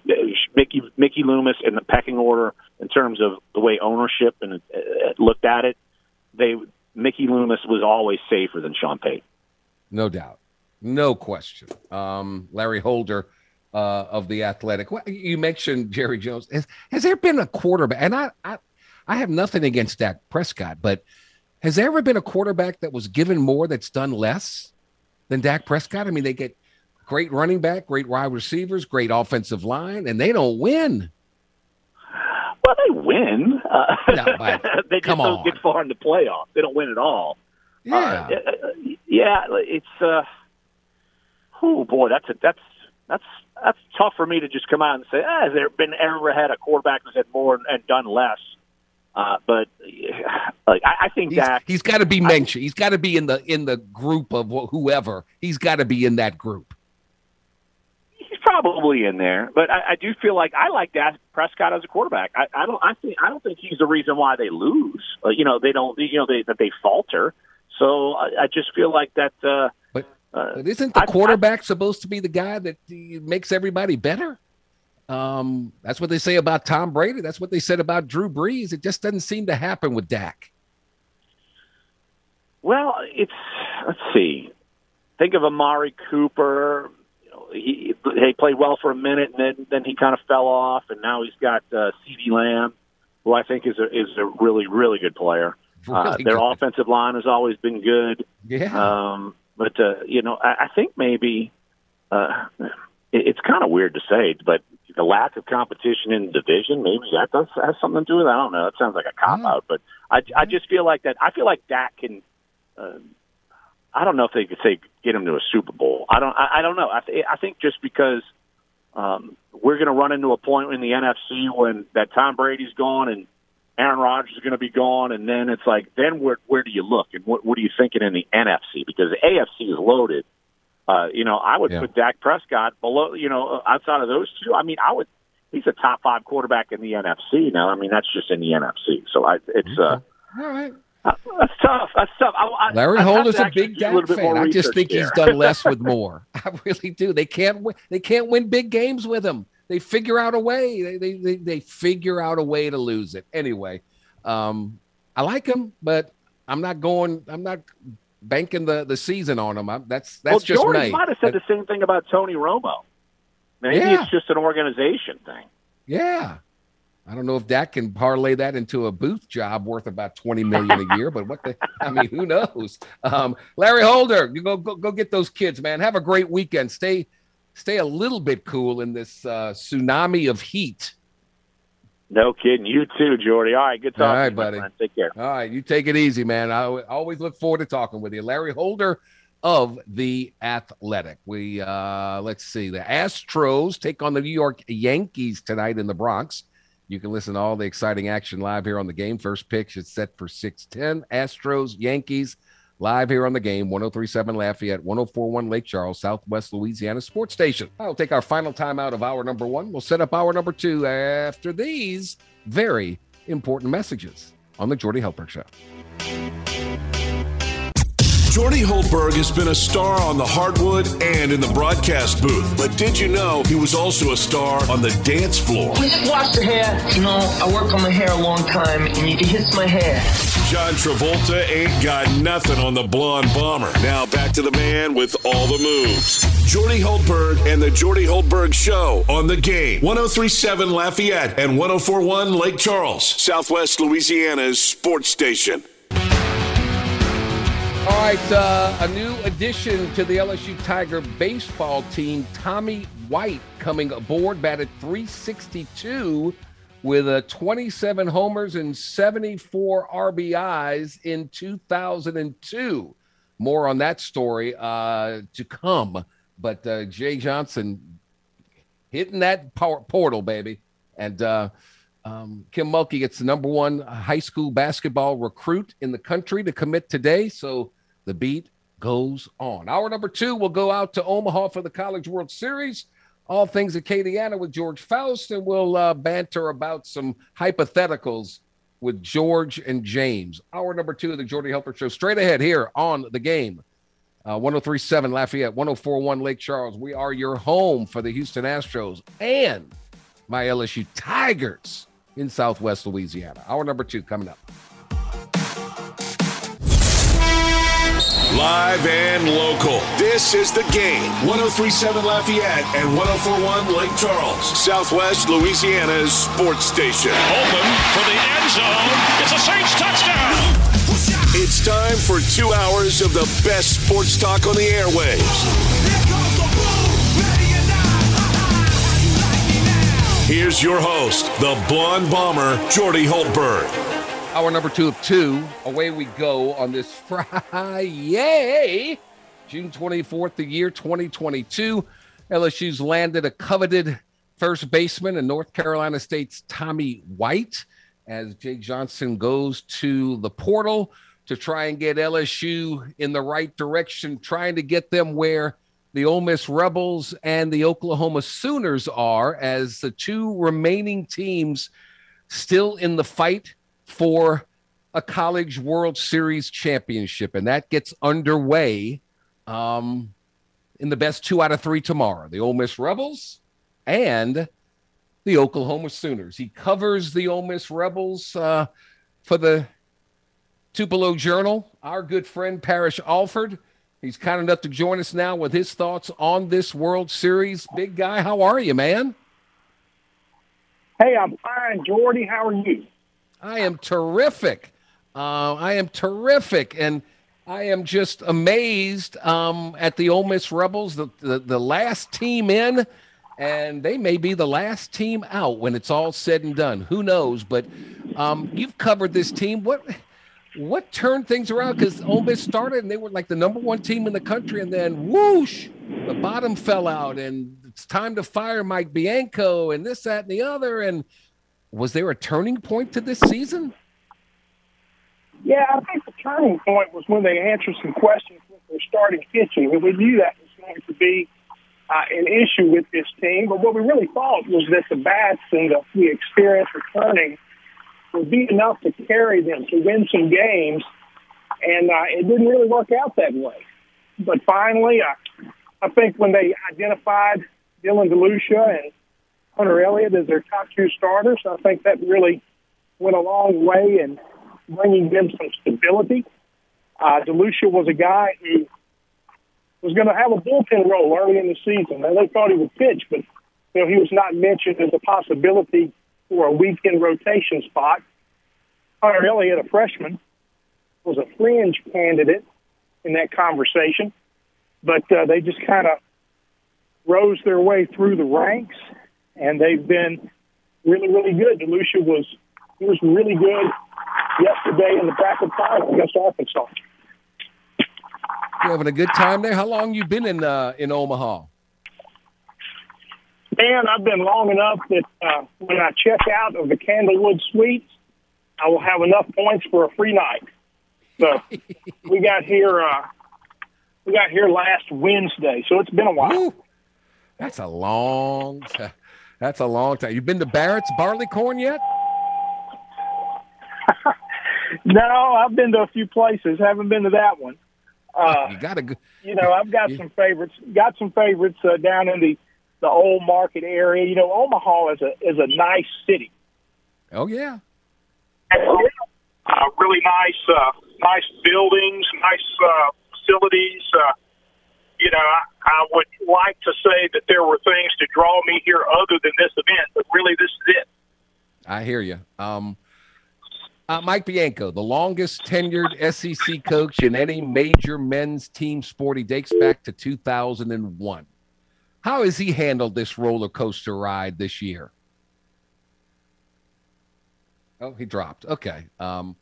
Mickey Mickey Loomis in the pecking order in terms of the way ownership and uh, looked at it, they Mickey Loomis was always safer than Sean Payton. No doubt, no question. Um, Larry Holder uh, of the Athletic. You mentioned Jerry Jones. Has, has there been a quarterback? And I, I, I have nothing against Dak Prescott, but has there ever been a quarterback that was given more that's done less than Dak Prescott? I mean, they get great running back, great wide receivers, great offensive line, and they don't win. Well, they win. Uh, no, they just come don't on. get far in the playoffs. They don't win at all. Yeah, uh, yeah. It's uh, oh boy, that's a, that's that's that's tough for me to just come out and say, ah, has there been ever had a quarterback who's had more and done less? Uh, but like, I, I think he's, Dak, he's got to be mentioned. he's got to be in the in the group of whoever. He's got to be in that group. Probably in there, but I, I do feel like I like Dak Prescott as a quarterback. I, I don't. I think I don't think he's the reason why they lose. Uh, you know, they don't. You know, they that they falter. So I, I just feel like that. Uh, but, uh, but isn't the quarterback I, supposed to be the guy that makes everybody better? Um, that's what they say about Tom Brady. That's what they said about Drew Brees. It just doesn't seem to happen with Dak. Well, it's let's see. Think of Amari Cooper. He he played well for a minute, and then then he kind of fell off, and now he's got uh, CeeDee Lamb, who I think is a is a really really good player. Really uh, their good. offensive line has always been good. Yeah. Um, but uh, you know, I, I think maybe uh, it, it's kind of weird to say, but the lack of competition in the division, maybe that does has something to do with it. I don't know. It sounds like a cop out, but I, I just feel like that. I feel like Dak can. Uh, I don't know if they could say get him to a Super Bowl. I don't. I, I don't know. I, th- I think just because um, we're going to run into a point in the NFC when that Tom Brady's gone and Aaron Rodgers is going to be gone, and then it's like, then where where do you look and what what are you thinking in the NFC because the AFC is loaded uh, you know, I would yeah. put Dak Prescott below. You know, outside of those two, I mean, I would. He's a top five quarterback in the NFC now. I mean, that's just in the NFC. So I, it's uh, all right. That's tough. That's tough. I, I, Larry I Holder's a big Dak fan. I just think he's done less with more. I really do. They can't win. They can't win big games with him. They figure out a way. They they they, they figure out a way to lose it. Anyway, um, I like him, but I'm not going. I'm not banking the, the season on him. I'm, that's that's well, just Jordan me. might have said the same thing about Tony Romo. Maybe yeah. it's just an organization thing. Yeah. I don't know if Dak can parlay that into a booth job worth about twenty million a year, but what the I mean, who knows? Um, Larry Holder, you go, go go get those kids, man. Have a great weekend. Stay stay a little bit cool in this uh, tsunami of heat. No kidding. You too, Jordy. All right, good talking. All right, buddy. Take care. All right, you take it easy, man. I always look forward to talking with you, Larry Holder of the Athletic. We uh let's see. The Astros take on the New York Yankees tonight in the Bronx. You can listen to all the exciting action live here on the game. First pitch is set for 610. Astros, Yankees, live here on the game. 1037 Lafayette, 1041 Lake Charles, Southwest Louisiana Sports Station. I'll take our final time out of hour number one. We'll set up hour number two after these very important messages on the Jordy Hultberg Show. Jordy Hultberg has been a star on the hardwood and in the broadcast booth. But did you know he was also a star on the dance floor? We just wash the hair. You know, I work on my hair a long time, and you can hiss my hair. John Travolta ain't got nothing on the blonde bomber. Now back to the man with all the moves. Jordy Hultberg and the Jordy Hultberg Show on the game. 1037 Lafayette and 1041 Lake Charles, Southwest Louisiana's sports station. All right, uh, a new addition to the LSU Tiger baseball team, Tommy White, coming aboard, batted 362 with a 27 homers and 74 RBIs in 2002. More on that story uh, to come. But uh, Jay Johnson hitting that power, portal, baby. And uh, um, Kim Mulkey gets the number one high school basketball recruit in the country to commit today. So the beat goes on. Hour number two, we'll go out to Omaha for the College World Series. All things Acadiana with George Faust, and we'll uh, banter about some hypotheticals with George and James. Hour number two of the Jordy Hultberg Show, straight ahead here on the game. Uh, 1037 Lafayette, 1041 Lake Charles. We are your home for the Houston Astros and my LSU Tigers in Southwest Louisiana. Hour number two coming up. Live and local. This is the game. 1037 Lafayette and 1041 Lake Charles, Southwest Louisiana's sports station. Open for the end zone. It's a Saints touchdown. It's time for two hours of the best sports talk on the airwaves. Here's your host, the blonde bomber, Jordy Hultberg. Our number two of two. Away we go on this Friday, June 24th, the year 2022. LSU's landed a coveted first baseman in North Carolina State's Tommy White as Jay Johnson goes to the portal to try and get LSU in the right direction, trying to get them where the Ole Miss Rebels and the Oklahoma Sooners are as the two remaining teams still in the fight for a college World Series championship. And that gets underway um, in the best two out of three tomorrow the Ole Miss Rebels and the Oklahoma Sooners. He covers the Ole Miss Rebels uh, for the Tupelo Journal. Our good friend Parrish Alford. He's kind enough to join us now with his thoughts on this World Series. Big guy, how are you, man? Hey, I'm fine, Jordy. How are you? I am terrific. Uh, I am terrific, and I am just amazed um, at the Ole Miss Rebels, the, the the last team in, and they may be the last team out when it's all said and done. Who knows? But um, you've covered this team. What what turned things around? Because Ole Miss started and they were like the number one team in the country, and then whoosh, the bottom fell out, and it's time to fire Mike Bianco and this, that, and the other. And was there a turning point to this season? Yeah, I think the turning point was when they answered some questions with their starting pitching, and we knew that was going to be uh, an issue with this team. But what we really thought was that the bats and the, the experience returning would be enough to carry them to win some games, and uh, it didn't really work out that way. But finally, uh, I think when they identified Dylan DeLucia and Hunter Elliott as their top two starters, I think that really went a long way in bringing them some stability. Uh, DeLucia was a guy who was going to have a bullpen role early in the season. Now, they thought he would pitch, but you know he was not mentioned as a possibility for a weekend rotation spot. Hunter Elliott, a freshman, was a fringe candidate in that conversation, but uh, they just kind of rose their way through the ranks, and they've been really, really good. DeLucia was he was really good yesterday in the bracket final against Arkansas. You having a good time there? How long you been in uh, in Omaha? Man, I've been long enough that uh, when I check out of the Candlewood Suites, I will have enough points for a free night. So we got here. Uh, we got here last Wednesday, so it's been a while. Ooh, that's a long. T- that's a long time. You've been to Barrett's Barleycorn yet? no, I've been to a few places. Haven't been to that one. Uh, you got to go. You know, I've got some favorites. Got some favorites uh, down in the the old market area. You know, Omaha is a is a nice city. Oh yeah. Uh, really nice, uh, nice buildings, nice uh, facilities. Uh, you know, I, I would like to say that there were things to draw me here other than this event, but really, this is it. I hear you. Um, uh, Mike Bianco, the longest tenured SEC coach in any major men's team sport, he dates back to 2001. How has he handled this roller coaster ride this year? Oh, he dropped. Okay. Um,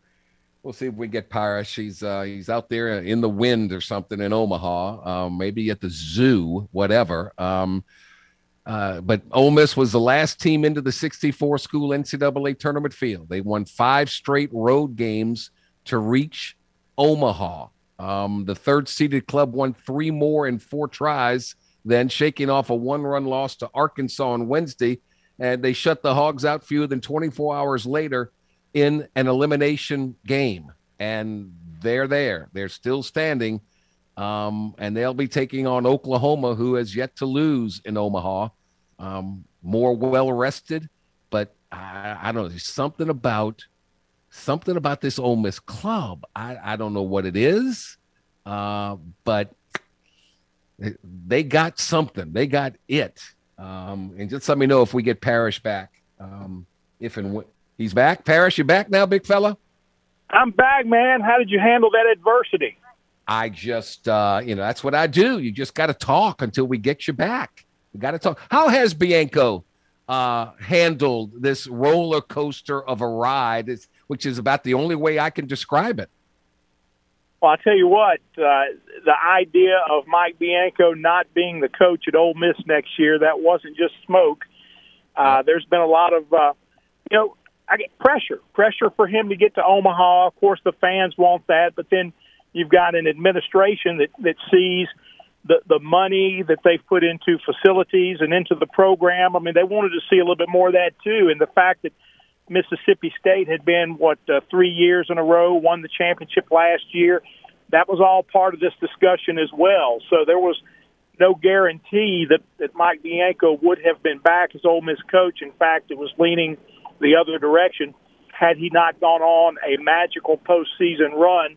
we'll see if we get Parrish. He's uh, he's out there in the wind or something in Omaha, um, maybe at the zoo, whatever. Um, uh, but Ole Miss was the last team into the 64 school NCAA tournament field. They won five straight road games to reach Omaha. Um, the third seeded club won three more in four tries, then shaking off a one run loss to Arkansas on Wednesday. And they shut the Hogs out fewer than 24 hours later in an elimination game. And they're there. They're still standing Um, and they'll be taking on Oklahoma, who has yet to lose in Omaha. Um, more well rested, but I, I don't know. There's something about something about this Ole Miss club. I, I don't know what it is, uh, but they got something. They got it. Um, and just let me know if we get Parrish back. Um, if and when he's back. Parrish, you back now, big fella? I'm back, man. How did you handle that adversity? I just, uh, you know, that's what I do. You just got to talk until we get you back. You got to talk. How has Bianco uh, handled this roller coaster of a ride, which is about the only way I can describe it? Well, I tell you what, uh, the idea of Mike Bianco not being the coach at Ole Miss next year, that wasn't just smoke. Uh, there's been a lot of, uh, you know, I get pressure, pressure for him to get to Omaha. Of course, the fans want that, but then you've got an administration that that sees the the money that they've put into facilities and into the program. I mean, they wanted to see a little bit more of that too, and the fact that Mississippi State had been what uh, three years in a row, won the championship last year. That was all part of this discussion as well. So there was no guarantee that that Mike Bianco would have been back as Ole Miss coach. In fact, it was leaning the other direction had he not gone on a magical postseason run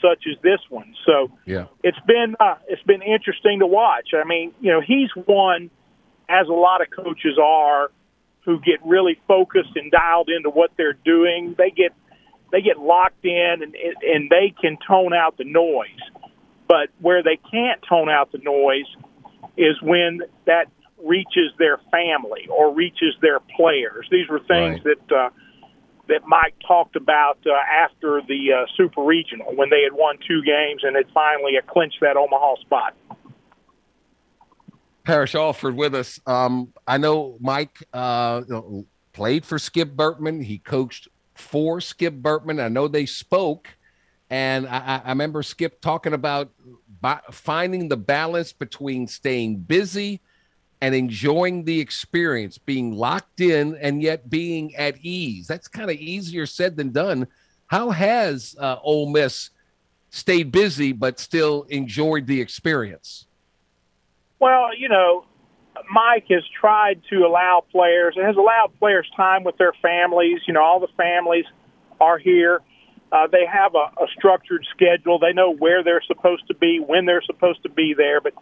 such as this one. So yeah, it's been uh, it's been interesting to watch. I mean, you know, he's one as a lot of coaches are who get really focused and dialed into what they're doing. They get they get locked in and and they can tone out the noise. But where they can't tone out the noise is when that reaches their family or reaches their players. These were things right. that uh, that Mike talked about uh, after the uh, Super Regional when they had won two games and had finally clinched that Omaha spot. Parrish Alford with us. Um, I know Mike uh, played for Skip Bertman. He coached for Skip Bertman. I know they spoke, and I, I remember Skip talking about finding the balance between staying busy and enjoying the experience, being locked in and yet being at ease. That's kind of easier said than done. How has uh, Ole Miss stayed busy but still enjoyed the experience? Well, you know, Mike has tried to allow players, and has allowed players time with their families. You know, all the families are here. Uh, they have a, a structured schedule. They know where they're supposed to be, when they're supposed to be there. But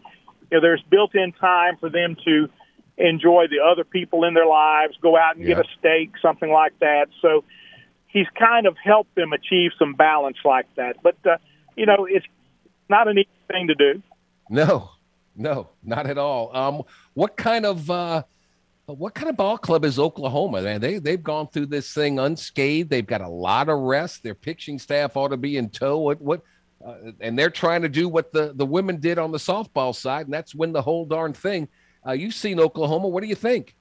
you know, there's built-in time for them to enjoy the other people in their lives, go out and yeah. get a steak, something like that. So he's kind of helped them achieve some balance like that. But uh, you know, it's not an easy thing to do. No, no, not at all. Um, what kind of uh, what kind of ball club is Oklahoma? Man, they they've gone through this thing unscathed. They've got a lot of rest. Their pitching staff ought to be in tow. What what uh, and they're trying to do what the, the women did on the softball side, and that's win the whole darn thing. Uh, you've seen Oklahoma. What do you think?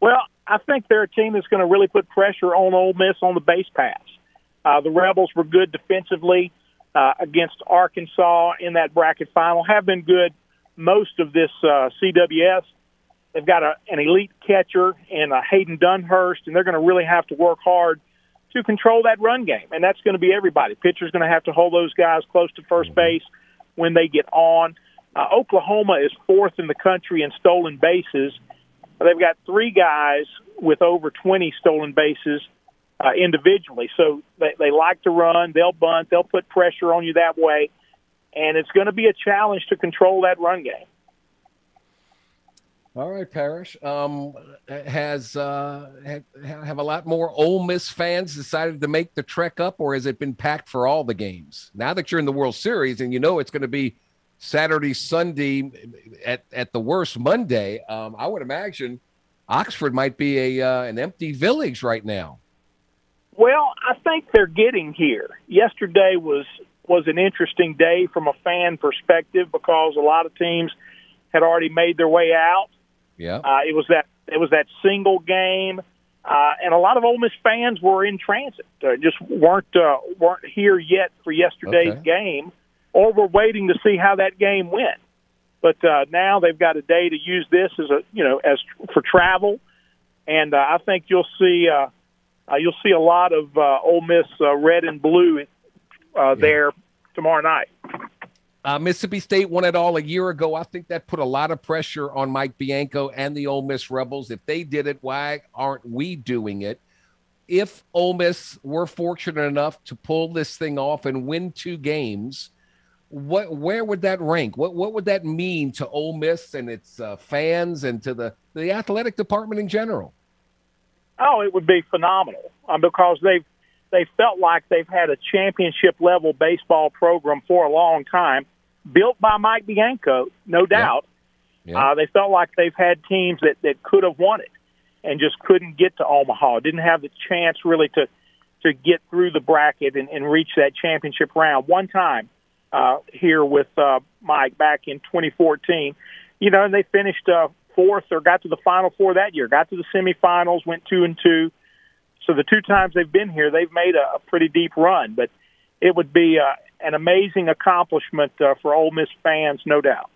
Well, I think they're a team that's going to really put pressure on Ole Miss on the base pass. Uh, the Rebels were good defensively uh, against Arkansas in that bracket final, have been good most of this uh, CWS. They've got a, an elite catcher in uh, Hayden Dunhurst, and they're going to really have to work hard to control that run game, and that's going to be everybody. Pitcher's going to have to hold those guys close to first base when they get on. Uh, Oklahoma is fourth in the country in stolen bases. They've got three guys with over 20 stolen bases uh, individually, so they, they like to run. They'll bunt. They'll put pressure on you that way, and it's going to be a challenge to control that run game. All right, Parrish. Um, has uh, have, have a lot more Ole Miss fans decided to make the trek up, or has it been packed for all the games? Now that you're in the World Series and you know it's going to be Saturday, Sunday, at at the worst Monday, um, I would imagine Oxford might be a uh, an empty village right now. Well, I think they're getting here. Yesterday was was an interesting day from a fan perspective because a lot of teams had already made their way out. Yeah. Uh, it was that it was that single game, uh, and a lot of Ole Miss fans were in transit, uh, just weren't uh, weren't here yet for yesterday's okay. game, or were waiting to see how that game went. But uh, now they've got a day to use this as a you know as for travel, and uh, I think you'll see uh, uh, you'll see a lot of uh, Ole Miss uh, red and blue uh, there tomorrow night. Uh, Mississippi State won it all a year ago. I think that put a lot of pressure on Mike Bianco and the Ole Miss Rebels. If they did it, why aren't we doing it? If Ole Miss were fortunate enough to pull this thing off and win two games, what where would that rank? What what would that mean to Ole Miss and its uh, fans and to the the athletic department in general? Oh, it would be phenomenal uh, because they've they felt like they've had a championship level baseball program for a long time, built by Mike Bianco, no doubt. Yeah. Yeah. Uh, they felt like they've had teams that that could have won it and just couldn't get to Omaha. Didn't have the chance really to to get through the bracket and, and reach that championship round. One time uh, here with uh, Mike back in 2014, you know, and they finished uh, fourth or got to the Final Four that year. Got to the semifinals, went two and two. So the two times they've been here, they've made a, a pretty deep run. But it would be uh, an amazing accomplishment uh, for Ole Miss fans, no doubt.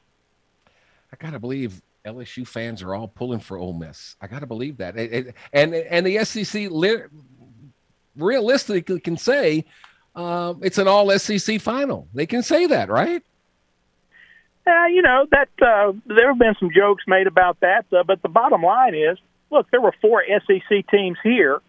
I gotta believe LSU fans are all pulling for Ole Miss. I gotta believe that, and and, and the SEC li- realistically can say um, it's an all SEC final. They can say that, right? Uh, you know that uh, there have been some jokes made about that, uh, but the bottom line is, look, there were four SEC teams here.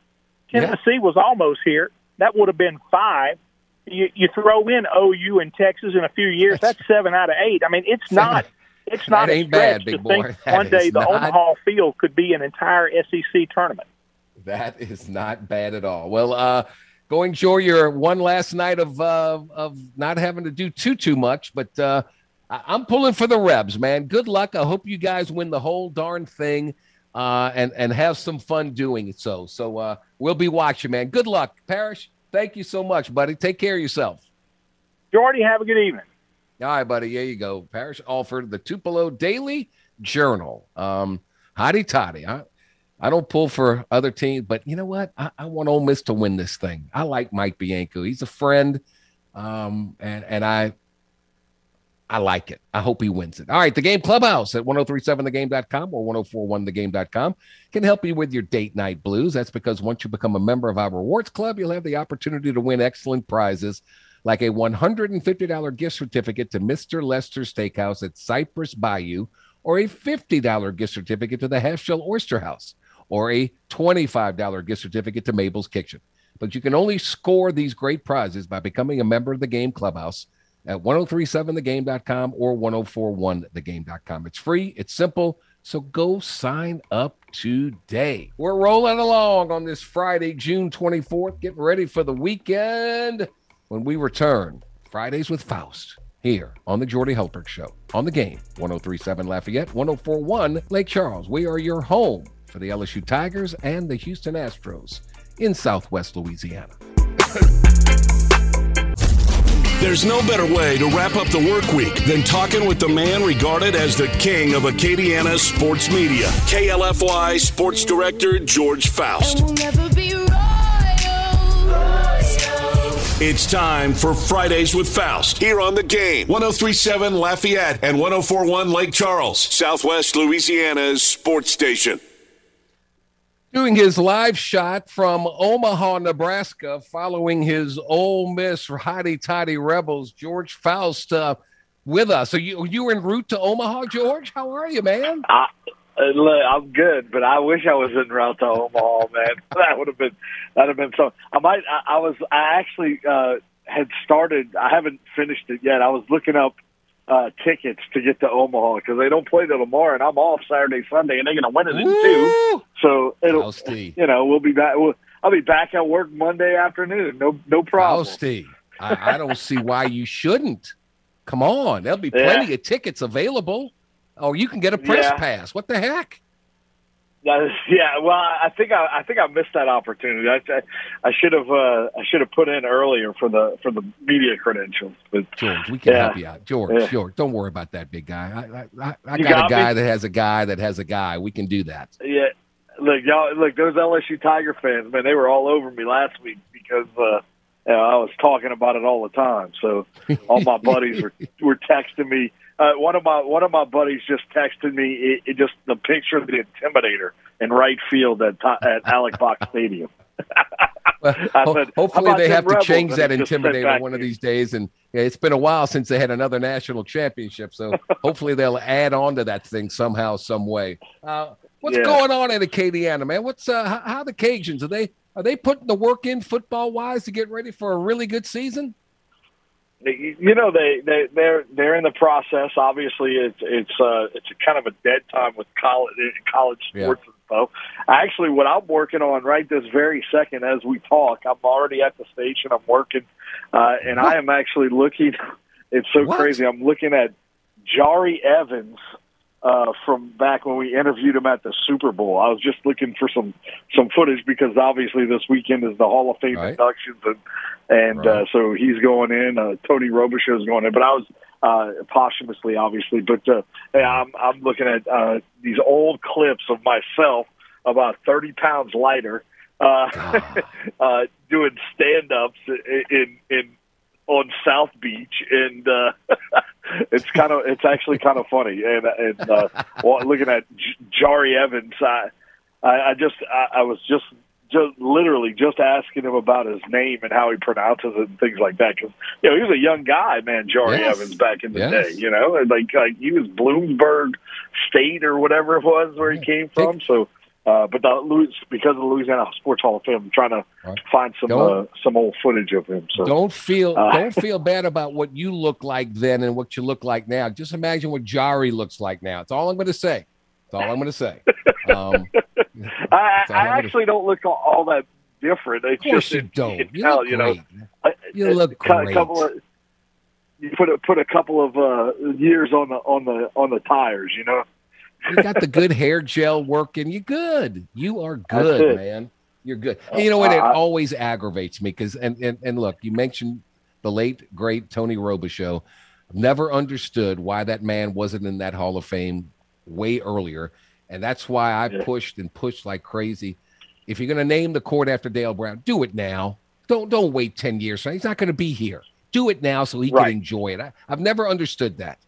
Tennessee yeah. was almost here. That would have been five. You, you throw in OU and Texas in a few years. That's seven out of eight. I mean, it's not. It's not ain't bad, big boy. one day the not... Omaha field could be an entire SEC tournament. That is not bad at all. Well, uh, going sure your one last night of uh, of not having to do too too much, but uh, I'm pulling for the Rebs, man. Good luck. I hope you guys win the whole darn thing. Uh, and and have some fun doing it. So so uh, we'll be watching, man. Good luck, Parrish. Thank you so much, buddy. Take care of yourself. Jordy, have a good evening. All right, buddy. There you go. Parrish Alford, the Tupelo Daily Journal. Um, hotty toddy. I, I don't pull for other teams, but you know what? I, I want Ole Miss to win this thing. I like Mike Bianco. He's a friend, um, and and I I like it. I hope he wins it. All right, the game clubhouse at 1037thegame.com or 1041thegame.com can help you with your date night blues. That's because once you become a member of our rewards club, you'll have the opportunity to win excellent prizes like a $150 gift certificate to Mr. Lester Steakhouse at Cypress Bayou or a $50 gift certificate to the Half Shell Oyster House or a $25 gift certificate to Mabel's Kitchen. But you can only score these great prizes by becoming a member of the game clubhouse at 1037thegame.com or 1041thegame.com. It's free, it's simple. So go sign up today. We're rolling along on this Friday, June 24th, getting ready for the weekend when we return. Fridays with Faust here on the Jordy Hultberg Show on the game 1037 Lafayette, 1041 Lake Charles. We are your home for the LSU Tigers and the Houston Astros in Southwest Louisiana. There's no better way to wrap up the work week than talking with the man regarded as the king of Acadiana sports media, KLFY Sports Director George Faust. It's time for Fridays with Faust here on the game. 1037 Lafayette and 1041 Lake Charles, Southwest Louisiana's sports station doing his live shot from Omaha, Nebraska, following his Ole Miss Hotty Toddy Rebels, George Faust, uh, with us. So you you were en route to Omaha, George? How are you, man? I, I'm good, but I wish I was en route to Omaha, man. That would have been that would have been so. I might. I, I was. I actually uh, had started. I haven't finished it yet. I was looking up uh, tickets to get to Omaha because they don't play till tomorrow, and I'm off Saturday, Sunday, and they're going to win it in two. So it'll, you know, we'll be back. We'll, I'll be back at work Monday afternoon. No, no problem. Fausty, I, I don't see why you shouldn't. Come on, there'll be plenty yeah. of tickets available. Oh, you can get a press yeah. pass. What the heck? yeah, well, I think I, I think I missed that opportunity. I, I, I should have uh, I should have put in earlier for the for the media credentials. But George, we can yeah. help you out. George, yeah. George, don't worry about that, big guy. I I, I got, got, a guy me? that has a guy that has a guy. We can do that. Yeah, look, y'all, look, those LSU Tiger fans, man, they were all over me last week because uh, you know, I was talking about it all the time. So all my buddies were were texting me uh, one of my one of my buddies just texted me it, it just the picture of the Intimidator in right field at at Alex Box Stadium. Well, I ho- said, hopefully they them have to change that he just sent intimidator back one of these days. And yeah, it's been a while since they had another national championship, so hopefully they'll add on to that thing somehow, some way. Uh, what's Yeah. going on in Acadiana, man? What's uh, how, how the Cajuns are they are they putting the work in football wise to get ready for a really good season? you know they they they're they're in the process. Obviously it's it's uh it's a kind of a dead time with college college sports and stuff. Actually what i'm working on right this very second as we talk i'm already at the station. I'm working uh and i am actually looking it's so What? crazy. I'm looking at jari evans uh, from back when we interviewed him at the Super Bowl. I was just looking for some some footage because obviously this weekend is the Hall of Fame Right. inductions and and uh, so he's going in. Uh, Tony Robichaux is going in, but I was uh, posthumously, obviously. But uh, yeah, I'm I'm looking at uh, these old clips of myself about 30 pounds lighter, uh, uh, doing stand ups in in on South Beach, and uh, it's kind of it's actually kind of funny. And and uh, looking at J- Jahri Evans, I I, I just I, I was just just literally just asking him about his name and how he pronounces it and things like that because you know he was a young guy, man, Jahri Yes. Evans back in the Yes. day. You know, and like like he was Bloomsburg State or whatever it was where he came from. So. Uh, but the, Louis- because of the Louisiana Sports Hall of Fame, I'm trying to Right. find some uh, some old footage of him. So Don't feel Uh, don't feel bad about what you look like then and what you look like now. Just imagine what Jahri looks like now. It's all I'm going to say. That's all I'm going to say. Um, I, I actually don't look all, all that different. It's of course just you don't. You, can You tell, look you know, great. You a- look great. Couple of, you put a, put a couple of uh, years on the on the on the tires. You know. You got the good hair gel working. You good. You are good, man. You're good. And you know what? It always aggravates me because and, and and look, you mentioned the late great Tony Robichaux. Never understood why that man wasn't in that Hall of Fame way earlier, and that's why I pushed and pushed like crazy. If you're going to name the court after Dale Brown, do it now. Don't don't wait ten years. He's not going to be here. Do it now so he Right. can enjoy it. I, I've never understood that.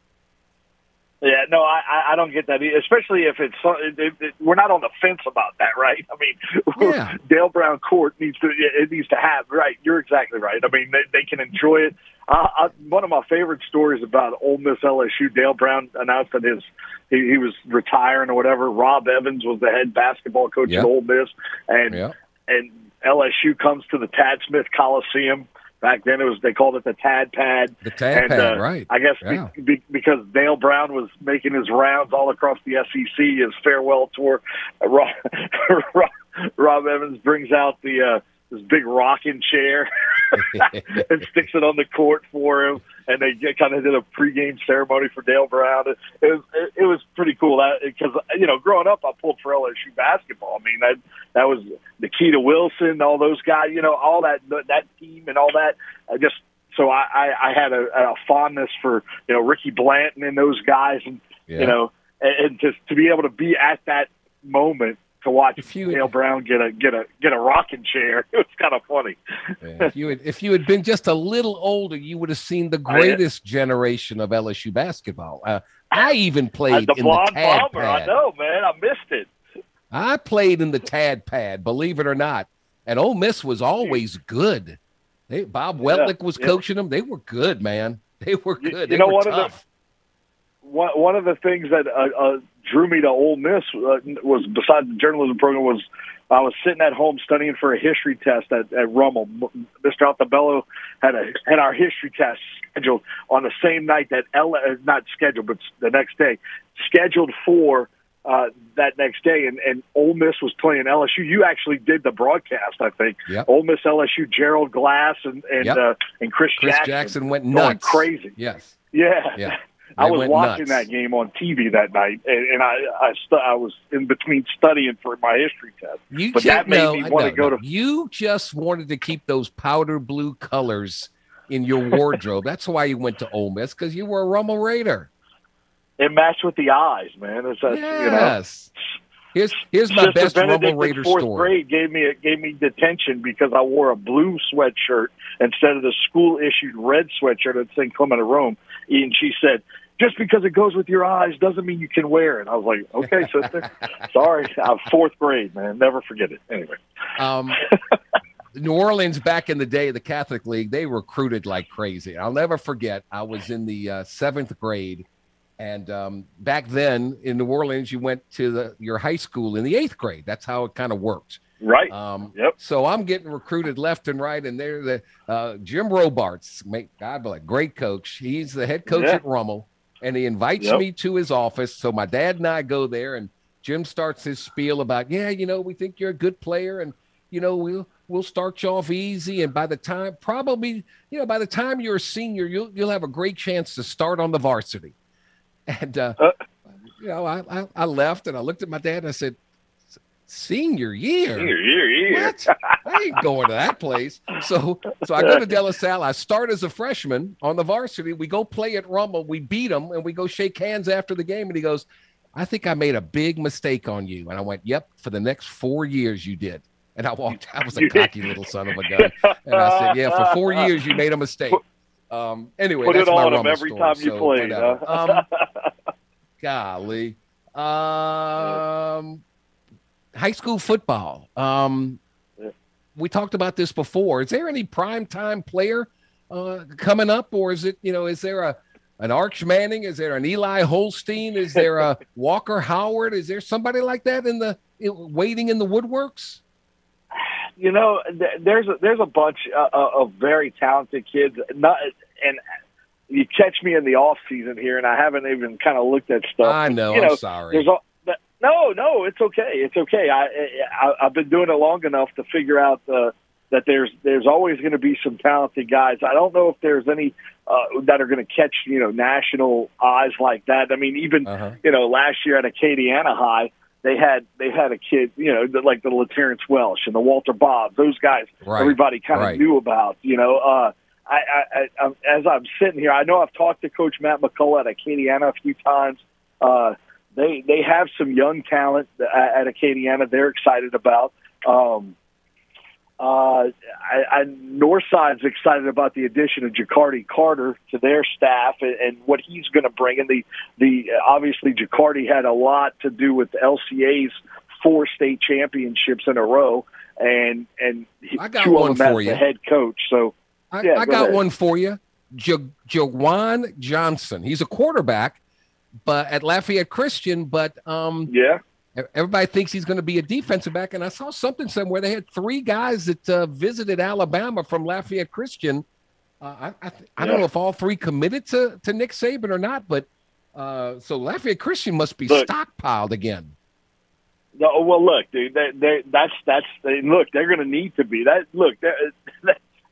Yeah, no, I I- I don't get that, especially if it's it, it, we're not on the fence about that, right? I mean, Yeah. Dale Brown Court needs to it needs to have right. You're exactly right. I mean, they, they can enjoy it. Uh, I, one of my favorite stories about Ole Miss LSU. Dale Brown announced that his he, he was retiring or whatever. Rob Evans was the head basketball coach Yeah. at Ole Miss, and Yeah. and LSU comes to the Tad Smith Coliseum. Back then, it was they called it the Tad Pad. The Tad and, Pad, uh, right. I guess be- Yeah. be, because Dale Brown was making his rounds all across the SEC, his farewell tour. uh, Rob, Rob, Rob Evans brings out the uh, this big rocking chair and sticks it on the court for him, and they kind of did a pregame ceremony for Dale Brown. It, it was it, it was pretty cool because you know growing up I pulled for LSU basketball. I mean that that was Nikita Wilson, all those guys, you know, all that that team and all that. I just so I, I, I had a, a fondness for you know Ricky Blanton and those guys, and Yeah. you know, and, and just to be able to be at that moment to watch If you- Dale Brown get a get a get a rocking chair, it was kind of funny. Yeah, if you had if you had been just a little older, you would have seen the Oh, yeah. greatest generation of LSU basketball. Uh, I even Uh, played the in blonde the Tad bomber, I know, man, I missed it. I played in the Tad Pad, believe it or not. And Ole Miss was always good. They, Bob Weltlich was yeah. coaching them. They were good, man. They were good. you they know, one of the- tough. One one of the things that uh, uh, drew me to Ole Miss uh, was besides the journalism program was I was sitting at home studying for a history test at, at Rummel. Mr. Altabello had a had our history test scheduled on the same night that L uh, not scheduled but the next day scheduled for uh, that next day and and Ole Miss was playing LSU. You actually did the broadcast, I think. Yep. Ole Miss LSU, Gerald Glass and and Yep. uh, and Chris, Chris Jackson, Jackson went nuts. crazy. Yes. Yeah. Yeah. I was watching nuts. that game on TV that night, and, and I I, stu- I was in between studying for my history test. You but that made no, me want no, to go no. to. You just wanted to keep those powder blue colors in your wardrobe. That's why you went to Ole Miss because you were a Rummel Raider. It matched with the eyes, man. It's a, Yes. Here's here's my Sister best Benedict Rummel in Raider fourth story. grade gave me gave me detention because I wore a blue sweatshirt instead of the school issued red sweatshirt at St. Clement of Rome. And she said, "Just because it goes with your eyes doesn't mean you can wear it." I was like, "Okay, sister, sorry." I'm fourth grade, man. Never forget it. Anyway, Um, New Orleans back in the day, the Catholic League, they recruited like crazy. I'll never forget. I was in the uh, seventh grade, and um, back then in New Orleans, you went to the, your high school in the eighth grade. That's how it kind of worked. Right. Um, Yep. So I'm getting recruited left and right, and they're the uh, Jim Robarts, make God bless, great coach. He's the head coach Yeah. at Rummel, and he invites Yep. me to his office. So my dad and I go there, and Jim starts his spiel about, yeah, you know, we think you're a good player, and you know, we'll we'll start you off easy, and by the time, probably, you know, by the time you're a senior, you'll you'll have a great chance to start on the varsity. And uh, you know, I, I I left, and I looked at my dad, and I said, senior year. Here, here, here. What? I ain't going to that place. So, so I go to De La Salle. I start as a freshman on the varsity. We go play at Rummel. We beat them, and we go shake hands after the game. And he goes, "I think I made a big mistake on you." And I went, "Yep, for the next four years you did." And I walked. I was a cocky little son of a gun. And I said, "Yeah, for four years you made a mistake." Um. Anyway, Put that's it my on him every story, time you so played. Huh? Um, golly. Um, high school football. Um, we talked about this before. Is there any prime time player uh, coming up, or is it you know is there a an Arch Manning? Is there an Eli Holstein? Is there a Walker Howard? Is there somebody like that in the waiting in the woodworks? you know, there's a, there's a bunch uh, uh, of very talented kids. Not and you catch me in the off season here, and I haven't even kind of looked at stuff. I know. You I'm sorry. There's no, no, it's okay. It's okay. I, I I've been doing it long enough to figure out uh, that there's there's always going to be some talented guys. I don't know if there's any uh, that are going to catch you know national eyes like that. I mean, even Uh-huh. you know last year at Acadiana High. They had they had a kid, you know, the- like the Laterrence Welsh and the Walter Bob. Those guys, Right, everybody kind of right. knew about. You know, uh, I, I, I, I'm- as I'm sitting here, I know I've talked to Coach Matt McCullough at Acadiana a few times. Uh, they they have some young talent at, at Acadiana. They're excited about. Um, uh, I, I, Northside's excited about the addition of Jacardi Carter to their staff and, and what he's going to bring. And the the obviously Jacardi had a lot to do with LCA's four state championships in a row, and and he- I got one for you. the head coach. So I, Yeah, I go got ahead. one for you. Ja- Jawan Johnson. He's a quarterback, but at Lafayette Christian. But um, yeah, everybody thinks he's going to be a defensive back. And I saw something somewhere they had three guys that uh, visited Alabama from Lafayette Christian. Uh, I I, th- I don't know if all three committed to to Nick Saban or not, but uh, so Lafayette Christian must be Look. stockpiled again. No, well, look, dude. They, they, that's that's they, look. They're going to need to be that. Look, that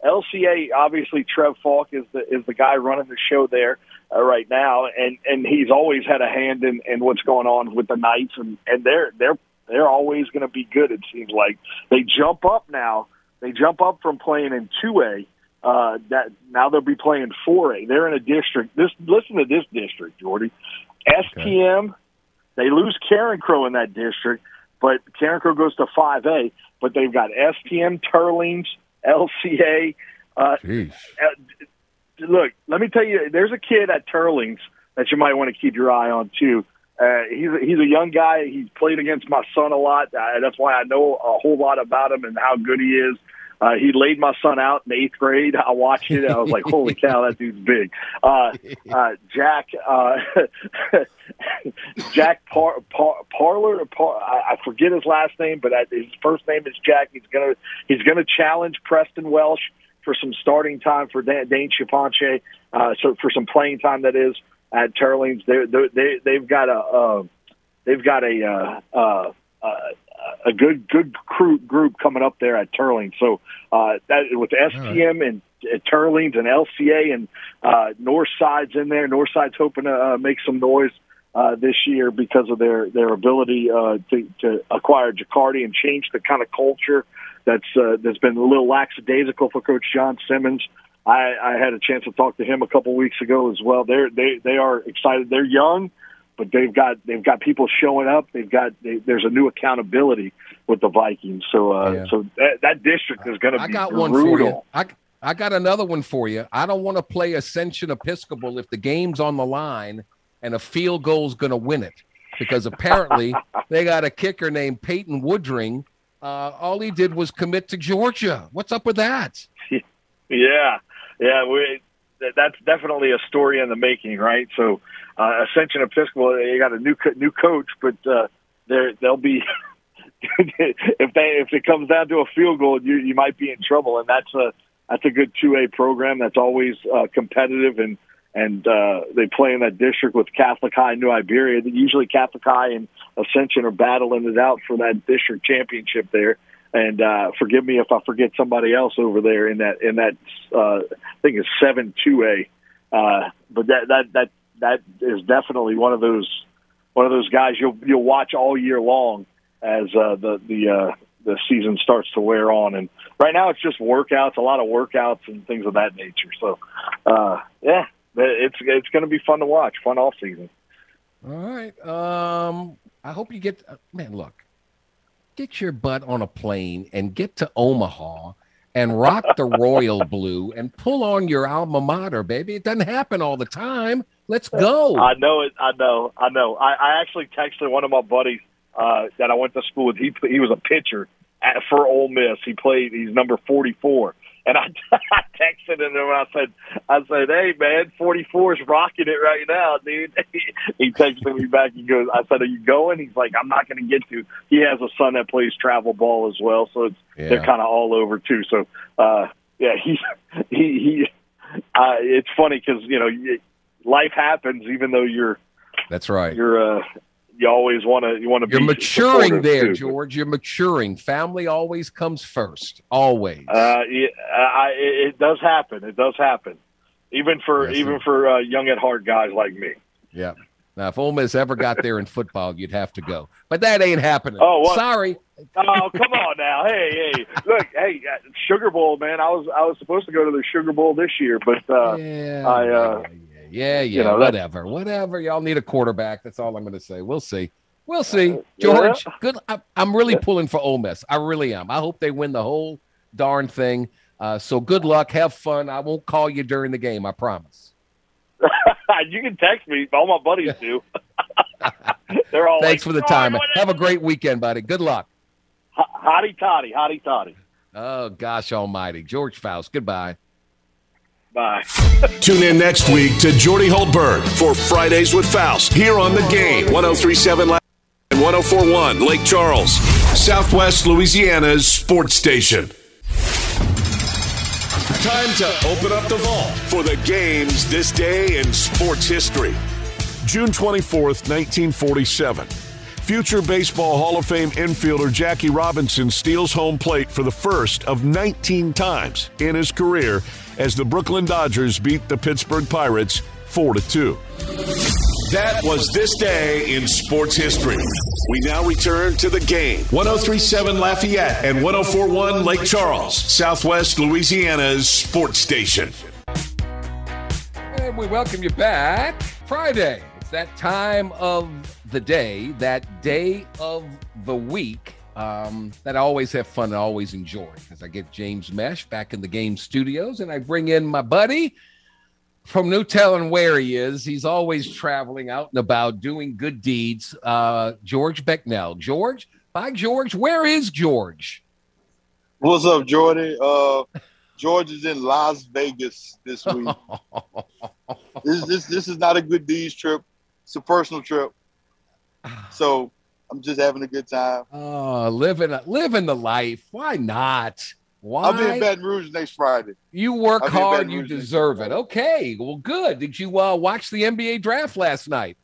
LCA obviously Trev Faulk is the is the guy running the show there uh, right now, and and he's always had a hand in, in what's going on with the Knights, and and they're they're they're always going to be good. It seems like they jump up now. They jump up from playing in two A. Uh, that now they'll be playing four A. They're in a district. This listen to this district, Jordy. STM. They lose Carencro in that district, but Carencro goes to 5A. But they've got STM, Teurlings, LCA. Uh, Jeez. Uh, look, let me tell you, there's a kid at Teurlings that you might want to keep your eye on too. Uh, he's a, he's a young guy. He's played against my son a lot. Uh, that's why I know a whole lot about him and how good he is. Uh, he laid my son out in eighth grade. I watched it. I was like, "Holy cow, that dude's big." Uh, uh, Jack, uh, Jack Par, Par, Parlor. Par, I, I forget his last name, but I, his first name is Jack. He's gonna he's gonna challenge Preston Welsh for some starting time for Dan, Dane Charpentier. Uh, so for some playing time that is at Teurlings. They they they they've got a uh, they've got a uh, uh, uh, a good good crew, group coming up there at Teurling. So uh, that with STM and uh, Teurlings and LCA and uh, Northside's in there. Northside's hoping to uh, make some noise uh, this year because of their their ability uh, to, to acquire Jacardi and change the kind of culture that's uh, that's been a little lackadaisical for Coach John Simmons. I, I had a chance to talk to him a couple weeks ago as well. They're they they are excited. They're young, but they've got they've got people showing up. They've got they, there's a new accountability with the Vikings. So uh, Yeah. so that, that district is going to I be got brutal. one for you. I I got another one for you. I don't want to play Ascension Episcopal if the game's on the line and a field goal's going to win it, because apparently they got a kicker named Peyton Woodring uh, all he did was commit to Georgia. What's up with that? Yeah, yeah, we, that's definitely a story in the making, right? So, uh, Ascension Episcopal, they got a new co- new coach, but uh, they'll be if they if it comes down to a field goal, you you might be in trouble, and that's a that's a good two A program that's always uh, competitive and and uh, they play in that district with Catholic High, New Iberia. Usually, Catholic High and Ascension are battling it out for that district championship there. And uh, forgive me if I forget somebody else over there in that in that uh, I think it's seven two A. Uh, but that that that that is definitely one of those one of those guys you'll you'll watch all year long as uh, the the uh, the season starts to wear on. And right now, it's just workouts, a lot of workouts and things of that nature. So, uh, yeah, it's it's going to be fun to watch, fun off season. All right. Um, I hope you get man. Look, get your butt on a plane and get to Omaha and rock the royal blue and pull on your alma mater, baby. It doesn't happen all the time. Let's go. I know it. I know. I know. I, I actually texted one of my buddies uh, that I went to school with. He he was a pitcher at, for Ole Miss. He played. He's number forty four and I, I texted him and I said, I said, hey man, 44 is rocking it right now, dude. he texted me back. He goes, I said, are you going? He's like, I'm not going to get to. He has a son that plays travel ball as well, so it's yeah. they're kind of all over too. So, uh, yeah, he he he. Uh, it's funny because you know life happens, even though you're. That's right. You're uh, you always want to you want to you're maturing there too. george. You're maturing. Family always comes first always. Uh yeah, I, it does happen. It does happen. Even for yes, even for uh, young at heart guys like me. Yeah. Now if Ole Miss ever got there in football you'd have to go. But that ain't happening. Oh sorry. Oh come on now. Hey hey. Look hey uh, sugar bowl man. I was i was supposed to go to the sugar bowl this year but uh yeah, i uh yeah, yeah, you know, whatever, whatever. Y'all need a quarterback. That's all I'm going to say. We'll see. We'll see. Uh, George, yeah. good. I, am really pulling for Ole Miss. I really am. I hope they win the whole darn thing. Uh, so good luck. Have fun. I won't call you during the game. I promise. you can text me. All my buddies do. They're all. Thanks like, for the time. Have a great weekend, buddy. Good luck. Hotty toddy, hotty toddy. Oh gosh Almighty, George Faust. Goodbye. Bye. Tune in next week to Jordy Hultberg for Fridays with Faust here on the game 1037 and 1041 Lake Charles, Southwest Louisiana's sports station. Time to open up the vault for the games this day in sports history. June 24th, 1947. Future Baseball Hall of Fame infielder Jackie Robinson steals home plate for the first of 19 times in his career as the Brooklyn Dodgers beat the Pittsburgh Pirates 4 2. That was this day in sports history. We now return to the game. 1037 Lafayette and 1041 Lake Charles, Southwest Louisiana's sports station. And we welcome you back. Friday. It's that time of the day, that day of the week um, that I always have fun and always enjoy because I get James Mesh back in the game studios and I bring in my buddy from no telling where he is. He's always traveling out and about doing good deeds. Uh, George Becknell. George, by George, where is George? What's up, Jordy? Uh, George is in Las Vegas this week. this, this, this is not a good deeds trip. It's a personal trip. So I'm just having a good time. Oh, living living the life. Why not? Why? I'll be in Baton Rouge next Friday. You work hard, you deserve it. Okay, well, good. Did you uh, watch the NBA draft last night?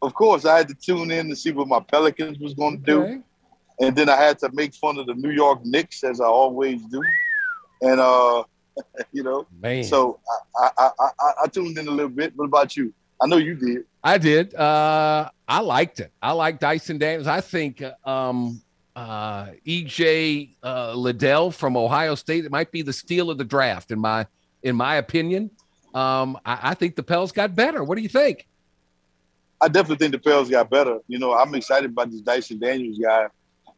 Of course, I had to tune in to see what my Pelicans was going to okay. do, and then I had to make fun of the New York Knicks as I always do, and uh, you know, Man. so I, I, I, I tuned in a little bit. What about you? I know you did. I did. Uh, I liked it. I like Dyson Daniels. I think um, uh, EJ uh, Liddell from Ohio State it might be the steal of the draft in my in my opinion. Um, I, I, think the Pels got better. What do you think? I definitely think the Pels got better. You know, I'm excited about this Dyson Daniels guy.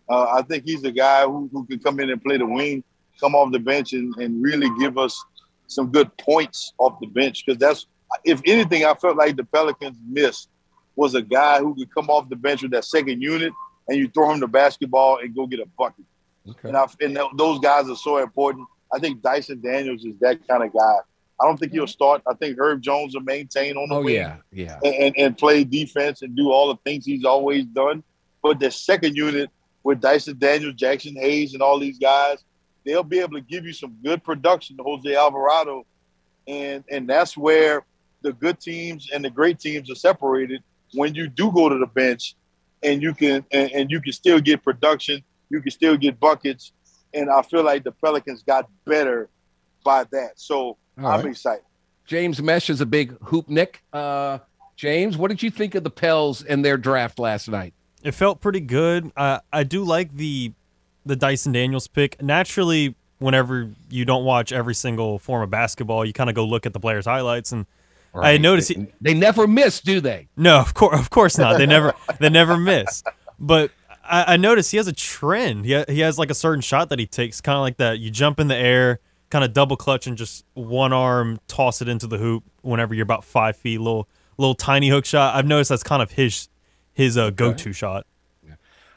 Uh, I think he's a guy who, who can come in and play the wing, come off the bench, and, and really give us some good points off the bench because that's if anything, I felt like the Pelicans missed was a guy who could come off the bench with that second unit and you throw him the basketball and go get a bucket. Okay. And, I, and those guys are so important. I think Dyson Daniels is that kind of guy. I don't think he'll start. I think Herb Jones will maintain on the Oh wing yeah, yeah. and, and, and play defense and do all the things he's always done. But the second unit with Dyson Daniels, Jaxson Hayes, and all these guys, they'll be able to give you some good production to Jose Alvarado. And and that's where the good teams and the great teams are separated when you do go to the bench and you can and, and you can still get production, you can still get buckets. And I feel like the Pelicans got better by that. So All I'm right. excited. James Mesh is a big hoop nick. Uh, James, what did you think of the Pels and their draft last night? It felt pretty good. Uh, I do like the the Dyson Daniels pick. Naturally, whenever you don't watch every single form of basketball, you kind of go look at the players' highlights, and I Right. noticed they, he, they never miss, do they? no, of course, of course not. They never they never miss. But I, I noticed he has a trend. He ha- he has like a certain shot that he takes, kind of like that. You jump in the air, kind of double clutch, and just one arm toss it into the hoop. Whenever you're about five feet, little little tiny hook shot. I've noticed that's kind of his his uh, go to shot.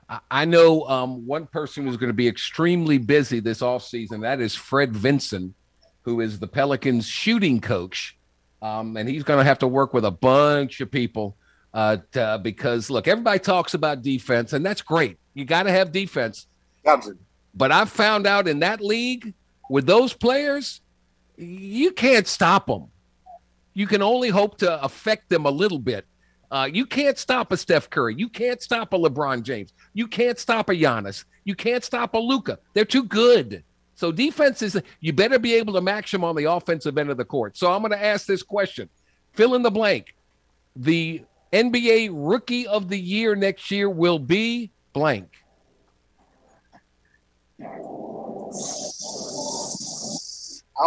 I- I know um, one person who's going to be extremely busy this offseason. That is Fred Vinson, who is the Pelicans shooting coach. Um, and he's going to have to work with a bunch of people uh, to, because, look, everybody talks about defense, and that's great. You got to have defense. But I've found out in that league with those players, you can't stop them. You can only hope to affect them a little bit. Uh, you can't stop a Steph Curry. You can't stop a LeBron James. You can't stop a Giannis. You can't stop a Luka. They're too good. So defense is you better be able to match them on the offensive end of the court. So I'm going to ask this question: fill in the blank. The NBA Rookie of the Year next year will be blank. I'm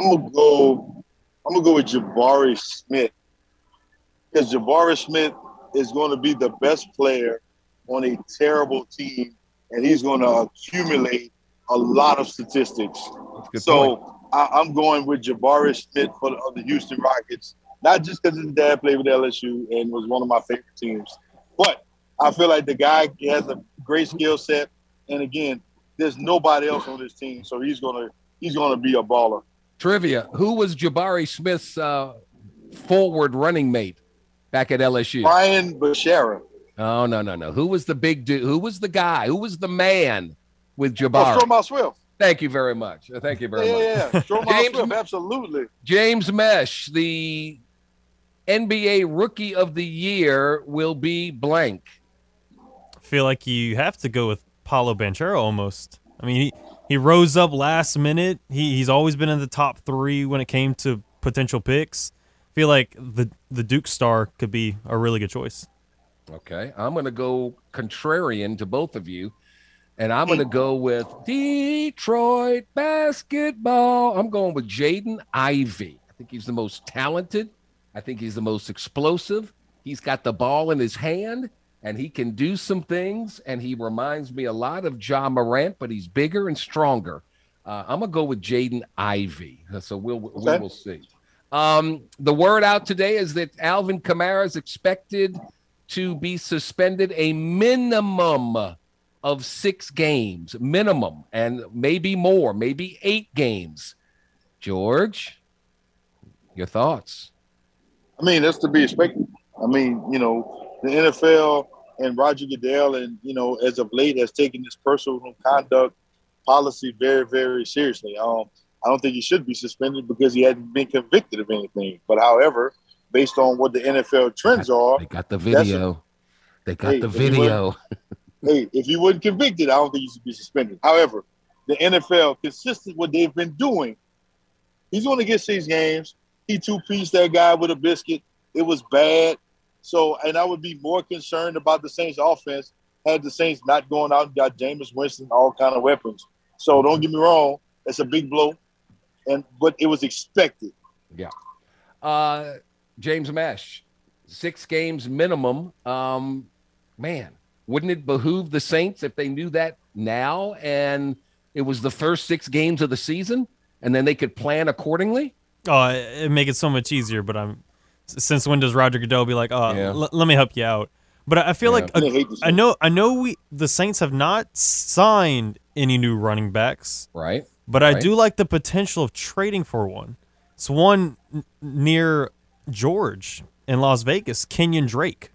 gonna go. I'm gonna go with Jabari Smith because Jabari Smith is going to be the best player on a terrible team, and he's going to accumulate a lot of statistics. So I, I'm going with Jabari Smith for the, of the Houston Rockets, not just because his dad played with LSU and was one of my favorite teams, but I feel like the guy has a great skill set, and again, there's nobody else on this team, so he's gonna he's gonna be a baller. Trivia: Who was Jabari Smith's uh, forward running mate back at LSU? Brian Beshara. Oh no no no! Who was the big dude? Who was the guy? Who was the man with Oh, Jabari? Stromile Swift. Thank you very much. Uh, Thank you very Yeah, much. yeah, yeah. Stromile James- Swift, absolutely. James Mesh, the NBA Rookie of the Year will be blank. I feel like you have to go with Paolo Banchero almost. I mean, he, he rose up last minute. He, he's always been in the top three when it came to potential picks. I feel like the the Duke star could be a really good choice. Okay, I'm going to go contrarian to both of you, and I'm going to go with Detroit basketball. I'm going with Jaden Ivey. I think he's the most talented. I think he's the most explosive. He's got the ball in his hand, and he can do some things. And he reminds me a lot of John Morant, but he's bigger and stronger. Uh, I'm gonna go with Jaden Ivey. So we'll we Okay. will see. Um, the word out today is that Alvin Kamara is expected to be suspended a minimum of six games, minimum, and maybe more, maybe eight games. George, your thoughts? I mean, that's to be expected. I mean, you know, the NFL and Roger Goodell, and you know, as of late, has taken this personal conduct policy very, very seriously. Um, I don't think he should be suspended because he hadn't been convicted of anything. But however, based on what the NFL trends are, They got the a- video. They got Hey, the if he wasn't- video. Hey, if he wasn't convicted, I don't think he should be suspended. However, the NFL, consistent what they've been doing, he's going to get six games. He two pieced that guy with a biscuit. It was bad. So, and I would be more concerned about the Saints' offense had the Saints not going out and got Jameis Winston all kind of weapons. So don't get me wrong, it's a big blow, and but it was expected. Yeah. Uh, James Mesh, six games minimum. Um, man, wouldn't it behoove the Saints if they knew that now and it was the first six games of the season and then they could plan accordingly? Oh, it it make it so much easier. But I'm since when does Roger Goodell be like, oh, Yeah. l- let me help you out? But I I feel Yeah. like I hate the I know I know we the Saints have not signed any new running backs, Right. but I do like the potential of trading for one. It's one n- near George in Las Vegas, Kenyan Drake.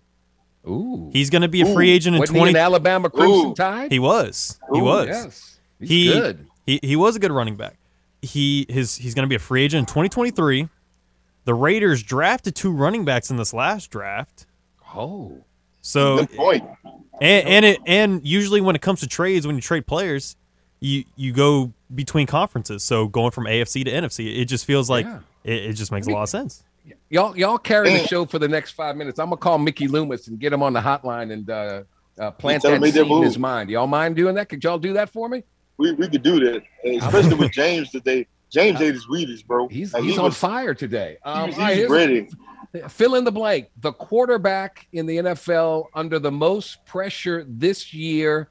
Ooh. He's going to be a free agent in Wasn't he twenty. an Alabama Crimson Ooh. Tide? He was. He Ooh, was. Yes. He's he, good. He he was a good running back. He his he's going to be a free agent in 2023. The Raiders drafted two running backs in this last draft. Oh. So Good point. and and it and usually when it comes to trades, when you trade players, you you go between conferences. So going from AFC to NFC, it just feels like Yeah. it, it just makes a lot of sense. Y'all, y'all carry the Mm. show for the next five minutes. I'm gonna call Mickey Loomis and get him on the hotline and uh, uh, plant that seed in his mind. Y'all mind doing that? Could y'all do that for me? We we could do that, especially with James today. James ate his Wheaties, bro. He's Like, he's he on was- fire today. Um, was, all right, he here's- was ready. Fill in the blank. The quarterback in the NFL under the most pressure this year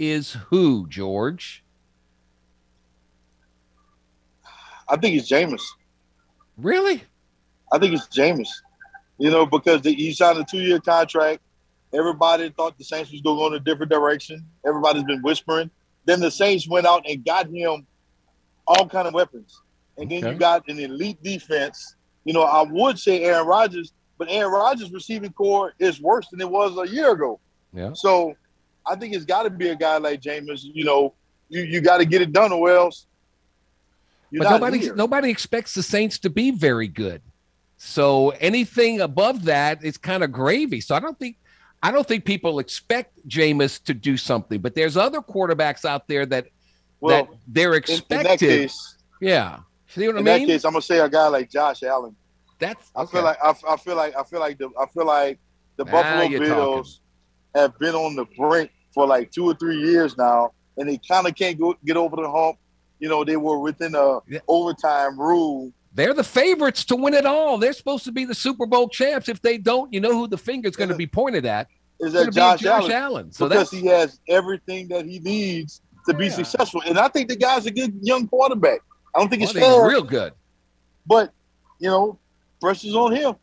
is who, George? I think it's Jameis. Really? I think it's Jameis. You know, because the, he signed a two-year contract. Everybody thought the Saints was going to go in a different direction. Everybody's been whispering. Then the Saints went out and got him all kind of weapons, and then Okay. you got an elite defense. You know, I would say Aaron Rodgers, but Aaron Rodgers' receiving core is worse than it was a year ago. Yeah. So I think it's got to be a guy like Jameis. You know, you, you got to get it done, or else but nobody here. nobody expects the Saints to be very good. So anything above that is kind of gravy. So I don't think I don't think people expect Jameis to do something. But there's other quarterbacks out there that Well, that they're expected. in that case, yeah. See what I in mean? that case, I'm gonna say a guy like Josh Allen. That's I feel like I, I feel like I feel like the I feel like the Now Buffalo you're Bills have been on the brink for like two or three years now, and they kind of can't go get over the hump. You know, they were within a Yeah. overtime rule. They're the favorites to win it all. They're supposed to be the Super Bowl champs. If they don't, you know who the finger's going to be pointed at. Is that Josh, Josh Allen? Allen. So because he has everything that he needs to be Yeah. successful, and I think the guy's a good young quarterback. I don't think I it's think he's fair, real good. but you know, pressure's on him.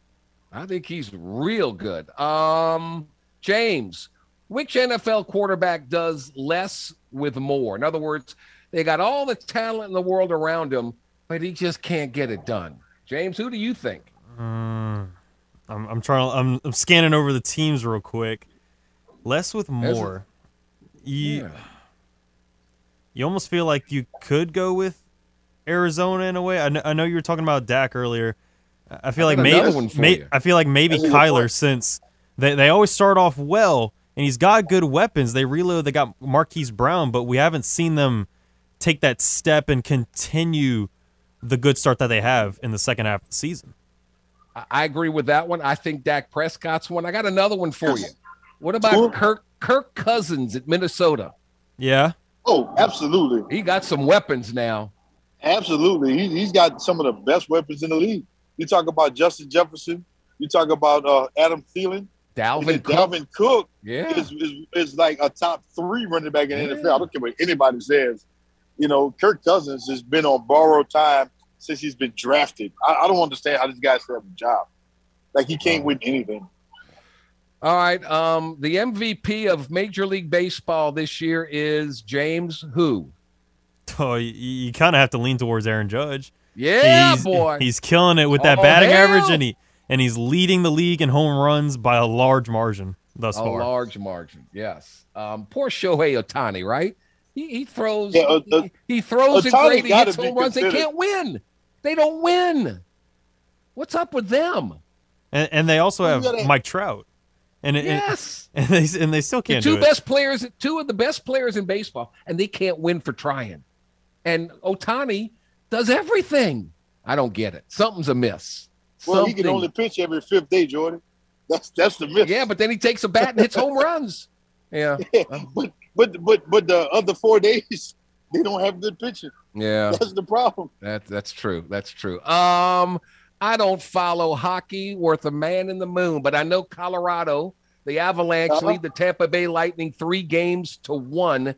I think he's real good. Um, James, which NFL quarterback does less with more? In other words, they got all the talent in the world around him, but he just can't get it done. James, who do you think? Mm, I'm, I'm trying. I'm, I'm scanning over the teams real quick. Less with more. You, Yeah. you almost feel like you could go with Arizona in a way. I know, I know you were talking about Dak earlier. I feel I like maybe may. I feel like maybe That's Kyler since they, they always start off well and he's got good weapons. They reload. They got Marquise Brown, but we haven't seen them take that step and continue the good start that they have in the second half of the season. I- I agree with that one. I think Dak Prescott's one. I got another one for Yes. you. What about Sure. Kirk Kirk Cousins at Minnesota? Yeah. Oh, absolutely, He got some weapons now. absolutely. He, he's got some of the best weapons in the league. You talk about Justin Jefferson. You talk about uh, Adam Thielen. And Dalvin Cook. Dalvin Cook Yeah. is, is, is like a top three running back in the Yeah. NFL. I don't care what anybody says. You know, Kirk Cousins has been on borrowed time since he's been drafted. I, I don't understand how this guy still have a job. Like he can't win anything. All right. Um, the MVP of Major League Baseball this year is James who? Oh, you, you kind of have to lean towards Aaron Judge. Yeah, he's, boy. He's killing it with that Oh, batting hell. average, and he and he's leading the league in home runs by a large margin thus a far. large margin. Yes. Um, poor Shohei Ohtani, right? He, he throws. Yeah, uh, uh, he, he throws it Ohtani's great. He gotta hits home runs. They can't win. They don't win. What's up with them? and, and they also have gotta- Mike Trout, and it- Yes. and, and they and they still can't two do it. best players, two of the best players in baseball, and they can't win for trying. And Ohtani does everything. I don't get it. Something's amiss. Well, he can only pitch every fifth day, Jordan. That's that's the myth. yeah, but then he takes a bat and hits home runs. Yeah, but but but but the other four days they don't have good pitching. yeah. That's the problem. That that's true. That's true. Um, I don't follow hockey worth a man in the moon, but I know Colorado, the Avalanche Uh-huh. lead the Tampa Bay Lightning three games to one.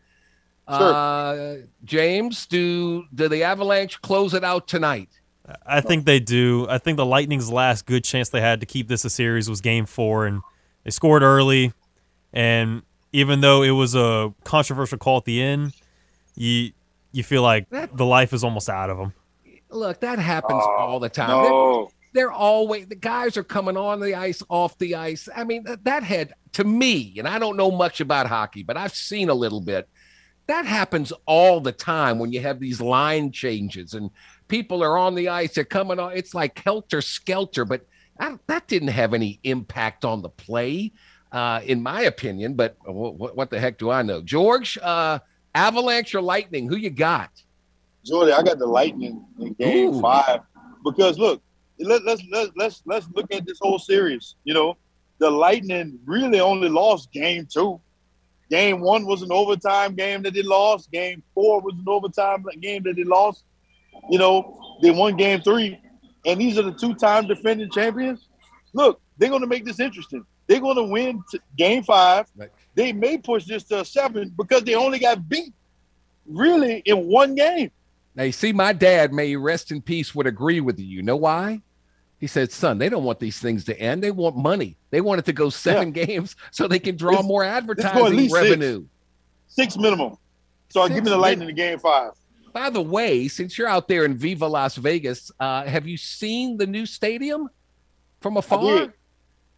Uh, James, do do the Avalanche close it out tonight? I think they do. I think the Lightning's last good chance they had to keep this a series was Game Four, and they scored early. and even though it was a controversial call at the end, you you feel like the life is almost out of him. Look, that happens Oh, all the time. no. They're, they're always the guys are coming on the ice, off the ice. I mean, that, that had to me, and I don't know much about hockey, but I've seen a little bit. That happens all the time when you have these line changes and people are on the ice. They're coming on. It's like helter skelter, but I, that didn't have any impact on the play, uh, in my opinion. But what, what the heck do I know? George, uh, Avalanche or Lightning? Who you got? Jordy, I got the Lightning in Game Ooh. Five because look, let, let's let's let's let's look at this whole series. You know, the Lightning really only lost Game Two. Game One was an overtime game that they lost. Game Four was an overtime game that they lost. You know, they won Game Three, and these are the two-time defending champions. Look, they're going to make this interesting. They're going to win t- Game Five. They may push this to a seven because they only got beat really in one game. Now, you see, my dad, may rest in peace, would agree with you. You know why? He said, son, they don't want these things to end. They want money. They want it to go seven games so they can draw It's- more it's going at advertising least six. revenue. Six minimum. So I give me the Lightning in game five. By the way, since you're out there in Viva Las Vegas, uh, have you seen the new stadium from afar?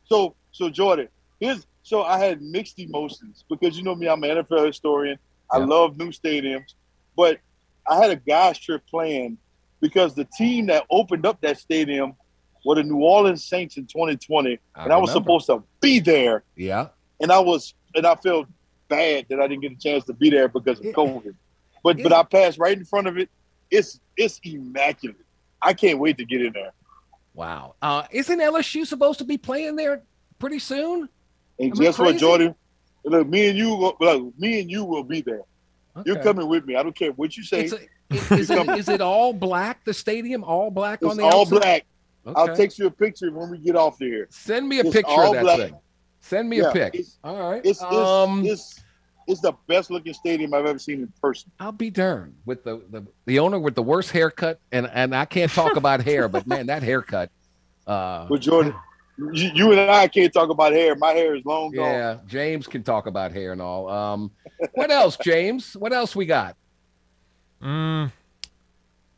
So so Jordan, here's so I had mixed emotions because you know me, I'm an NFL historian. I love new stadiums, but I had a guys trip planned because the team that opened up that stadium were the New Orleans Saints in 2020, I and I was remember. supposed to be there, Yeah. and I was and I felt bad that I didn't get a chance to be there because of COVID. But but I passed right in front of it. It's it's immaculate. I can't wait to get in there. Wow. Uh, isn't LSU supposed to be playing there pretty soon? And Am guess what. Jordan? Look, me and you, will- look, me and you will be there. You're coming with me. I don't care what you say. It's a- Is it, is it all black? The stadium all black on It's the all outside? black. I'll Okay. text you a picture when we get off there. Send me a It's picture of that black. thing. Send me Yeah, a pic. All right. It's it's, um, it's it's the best looking stadium I've ever seen in person. I'll be darned with the, the the owner with the worst haircut, and and I can't talk about hair, but man, that haircut. Uh, But Jordan, you, you and I can't talk about hair. My hair is long gone. yeah, James can talk about hair and all. Um, what else, James? What else we got? Mm,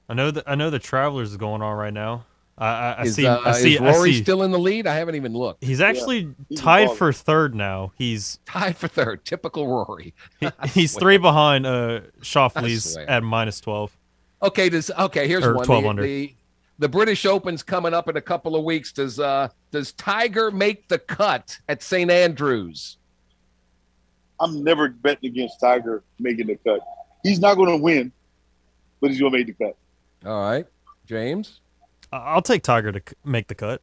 I know that I know the Travelers is going on right now. I I, I Is, see. uh, I see. is Rory I see. still in the lead? I haven't even looked. He's actually He's tied for third now. He's tied for third. Typical Rory. he- he's three behind uh Schauffele's at minus twelve. Okay, does okay. Here's Or one. 12 the, under. the the British Open's coming up in a couple of weeks. Does uh does Tiger make the cut at St Andrews? I'm never betting against Tiger making the cut. He's not going to win, but he's going to make the cut. All right, James. I- I'll take Tiger to make the cut.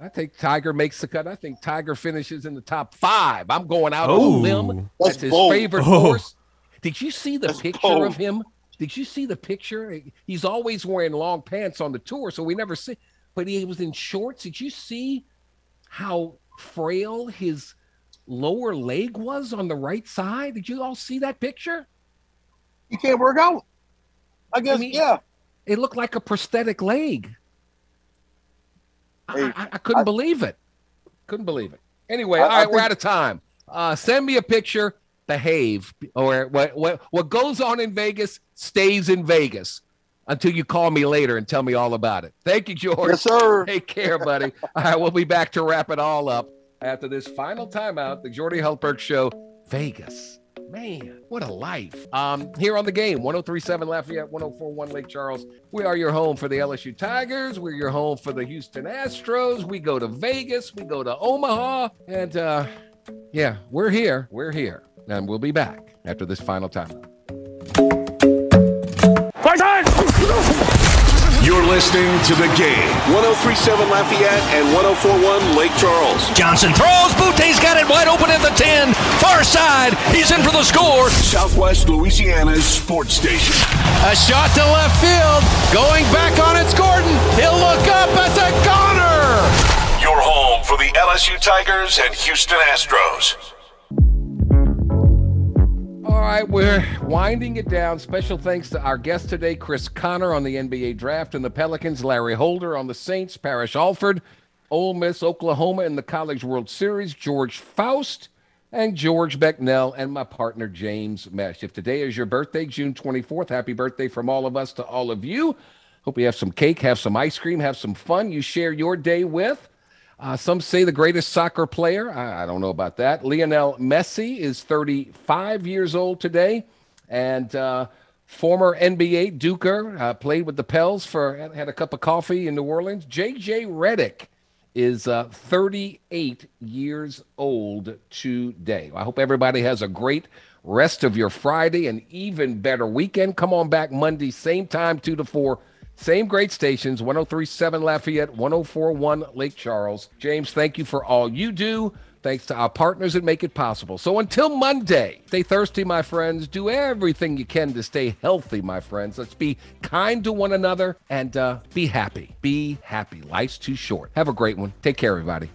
I think Tiger makes the cut. I think Tiger finishes in the top five. I'm going out Oh. on a limb. That's That's his bold. favorite Oh. course. Did you see the picture bold. of him? Did you see the picture? He's always wearing long pants on the tour, so we never see. But he was in shorts. Did you see how frail his lower leg was on the right side? Did you all see that picture? He can't work out. I guess, yeah. It looked like a prosthetic leg. I, Hey, I, I couldn't I- believe it. Couldn't believe it. Anyway, I- all I we're out of time. Uh, send me a picture. Behave, or what? What? What goes on in Vegas stays in Vegas until you call me later and tell me all about it. Thank you, George. Yes, sir. Take care, buddy. all right, we'll be back to wrap it all up after this final timeout. The Jordy Hultberg Show, Vegas. Man, what a life. Um, here on the game, 1037 Lafayette, 1041 Lake Charles. We are your home for the LSU Tigers. We're your home for the Houston Astros. We go to Vegas. We go to Omaha. And uh, yeah, we're here. We're here. And we'll be back after this final timeout. You're listening to the game. 1037 Lafayette and 1041 Lake Charles. Johnson throws. Butte's got it wide open at the 10. Far side. He's in for the score. Southwest Louisiana's sports station. A shot to left field. Going back on it's Gordon. He'll look up at the corner. Your home for the LSU Tigers and Houston Astros. All right, we're winding it down. Special thanks to our guest today, Chris Connor on the NBA draft and the Pelicans, Larry Holder on the Saints, Parrish Alford, Ole Miss, Oklahoma in the College World Series, George Faust, and George Becknell, and my partner, James Mesh. If today is your birthday, June 24th, happy birthday from all of us to all of you. Hope you have some cake, have some ice cream, have some fun. You share your day with. Uh, some say the greatest soccer player. I, I, don't know about that. Lionel Messi is 35 years old today, and uh, former NBA Duker uh, played with the Pels for had a cup of coffee in New Orleans. JJ Redick is uh, 38 years old today. I hope everybody has a great rest of your Friday and even better weekend. Come on back Monday, same time, 2 to 4. Same great stations 1037 Lafayette, 1041 Lake Charles. James, thank you for all you do. Thanks to our partners that make it possible. So until Monday, stay thirsty, my friends. Do everything you can to stay healthy, my friends. Let's be kind to one another and uh, be happy. Be happy. Life's too short. Have a great one. Take care, everybody.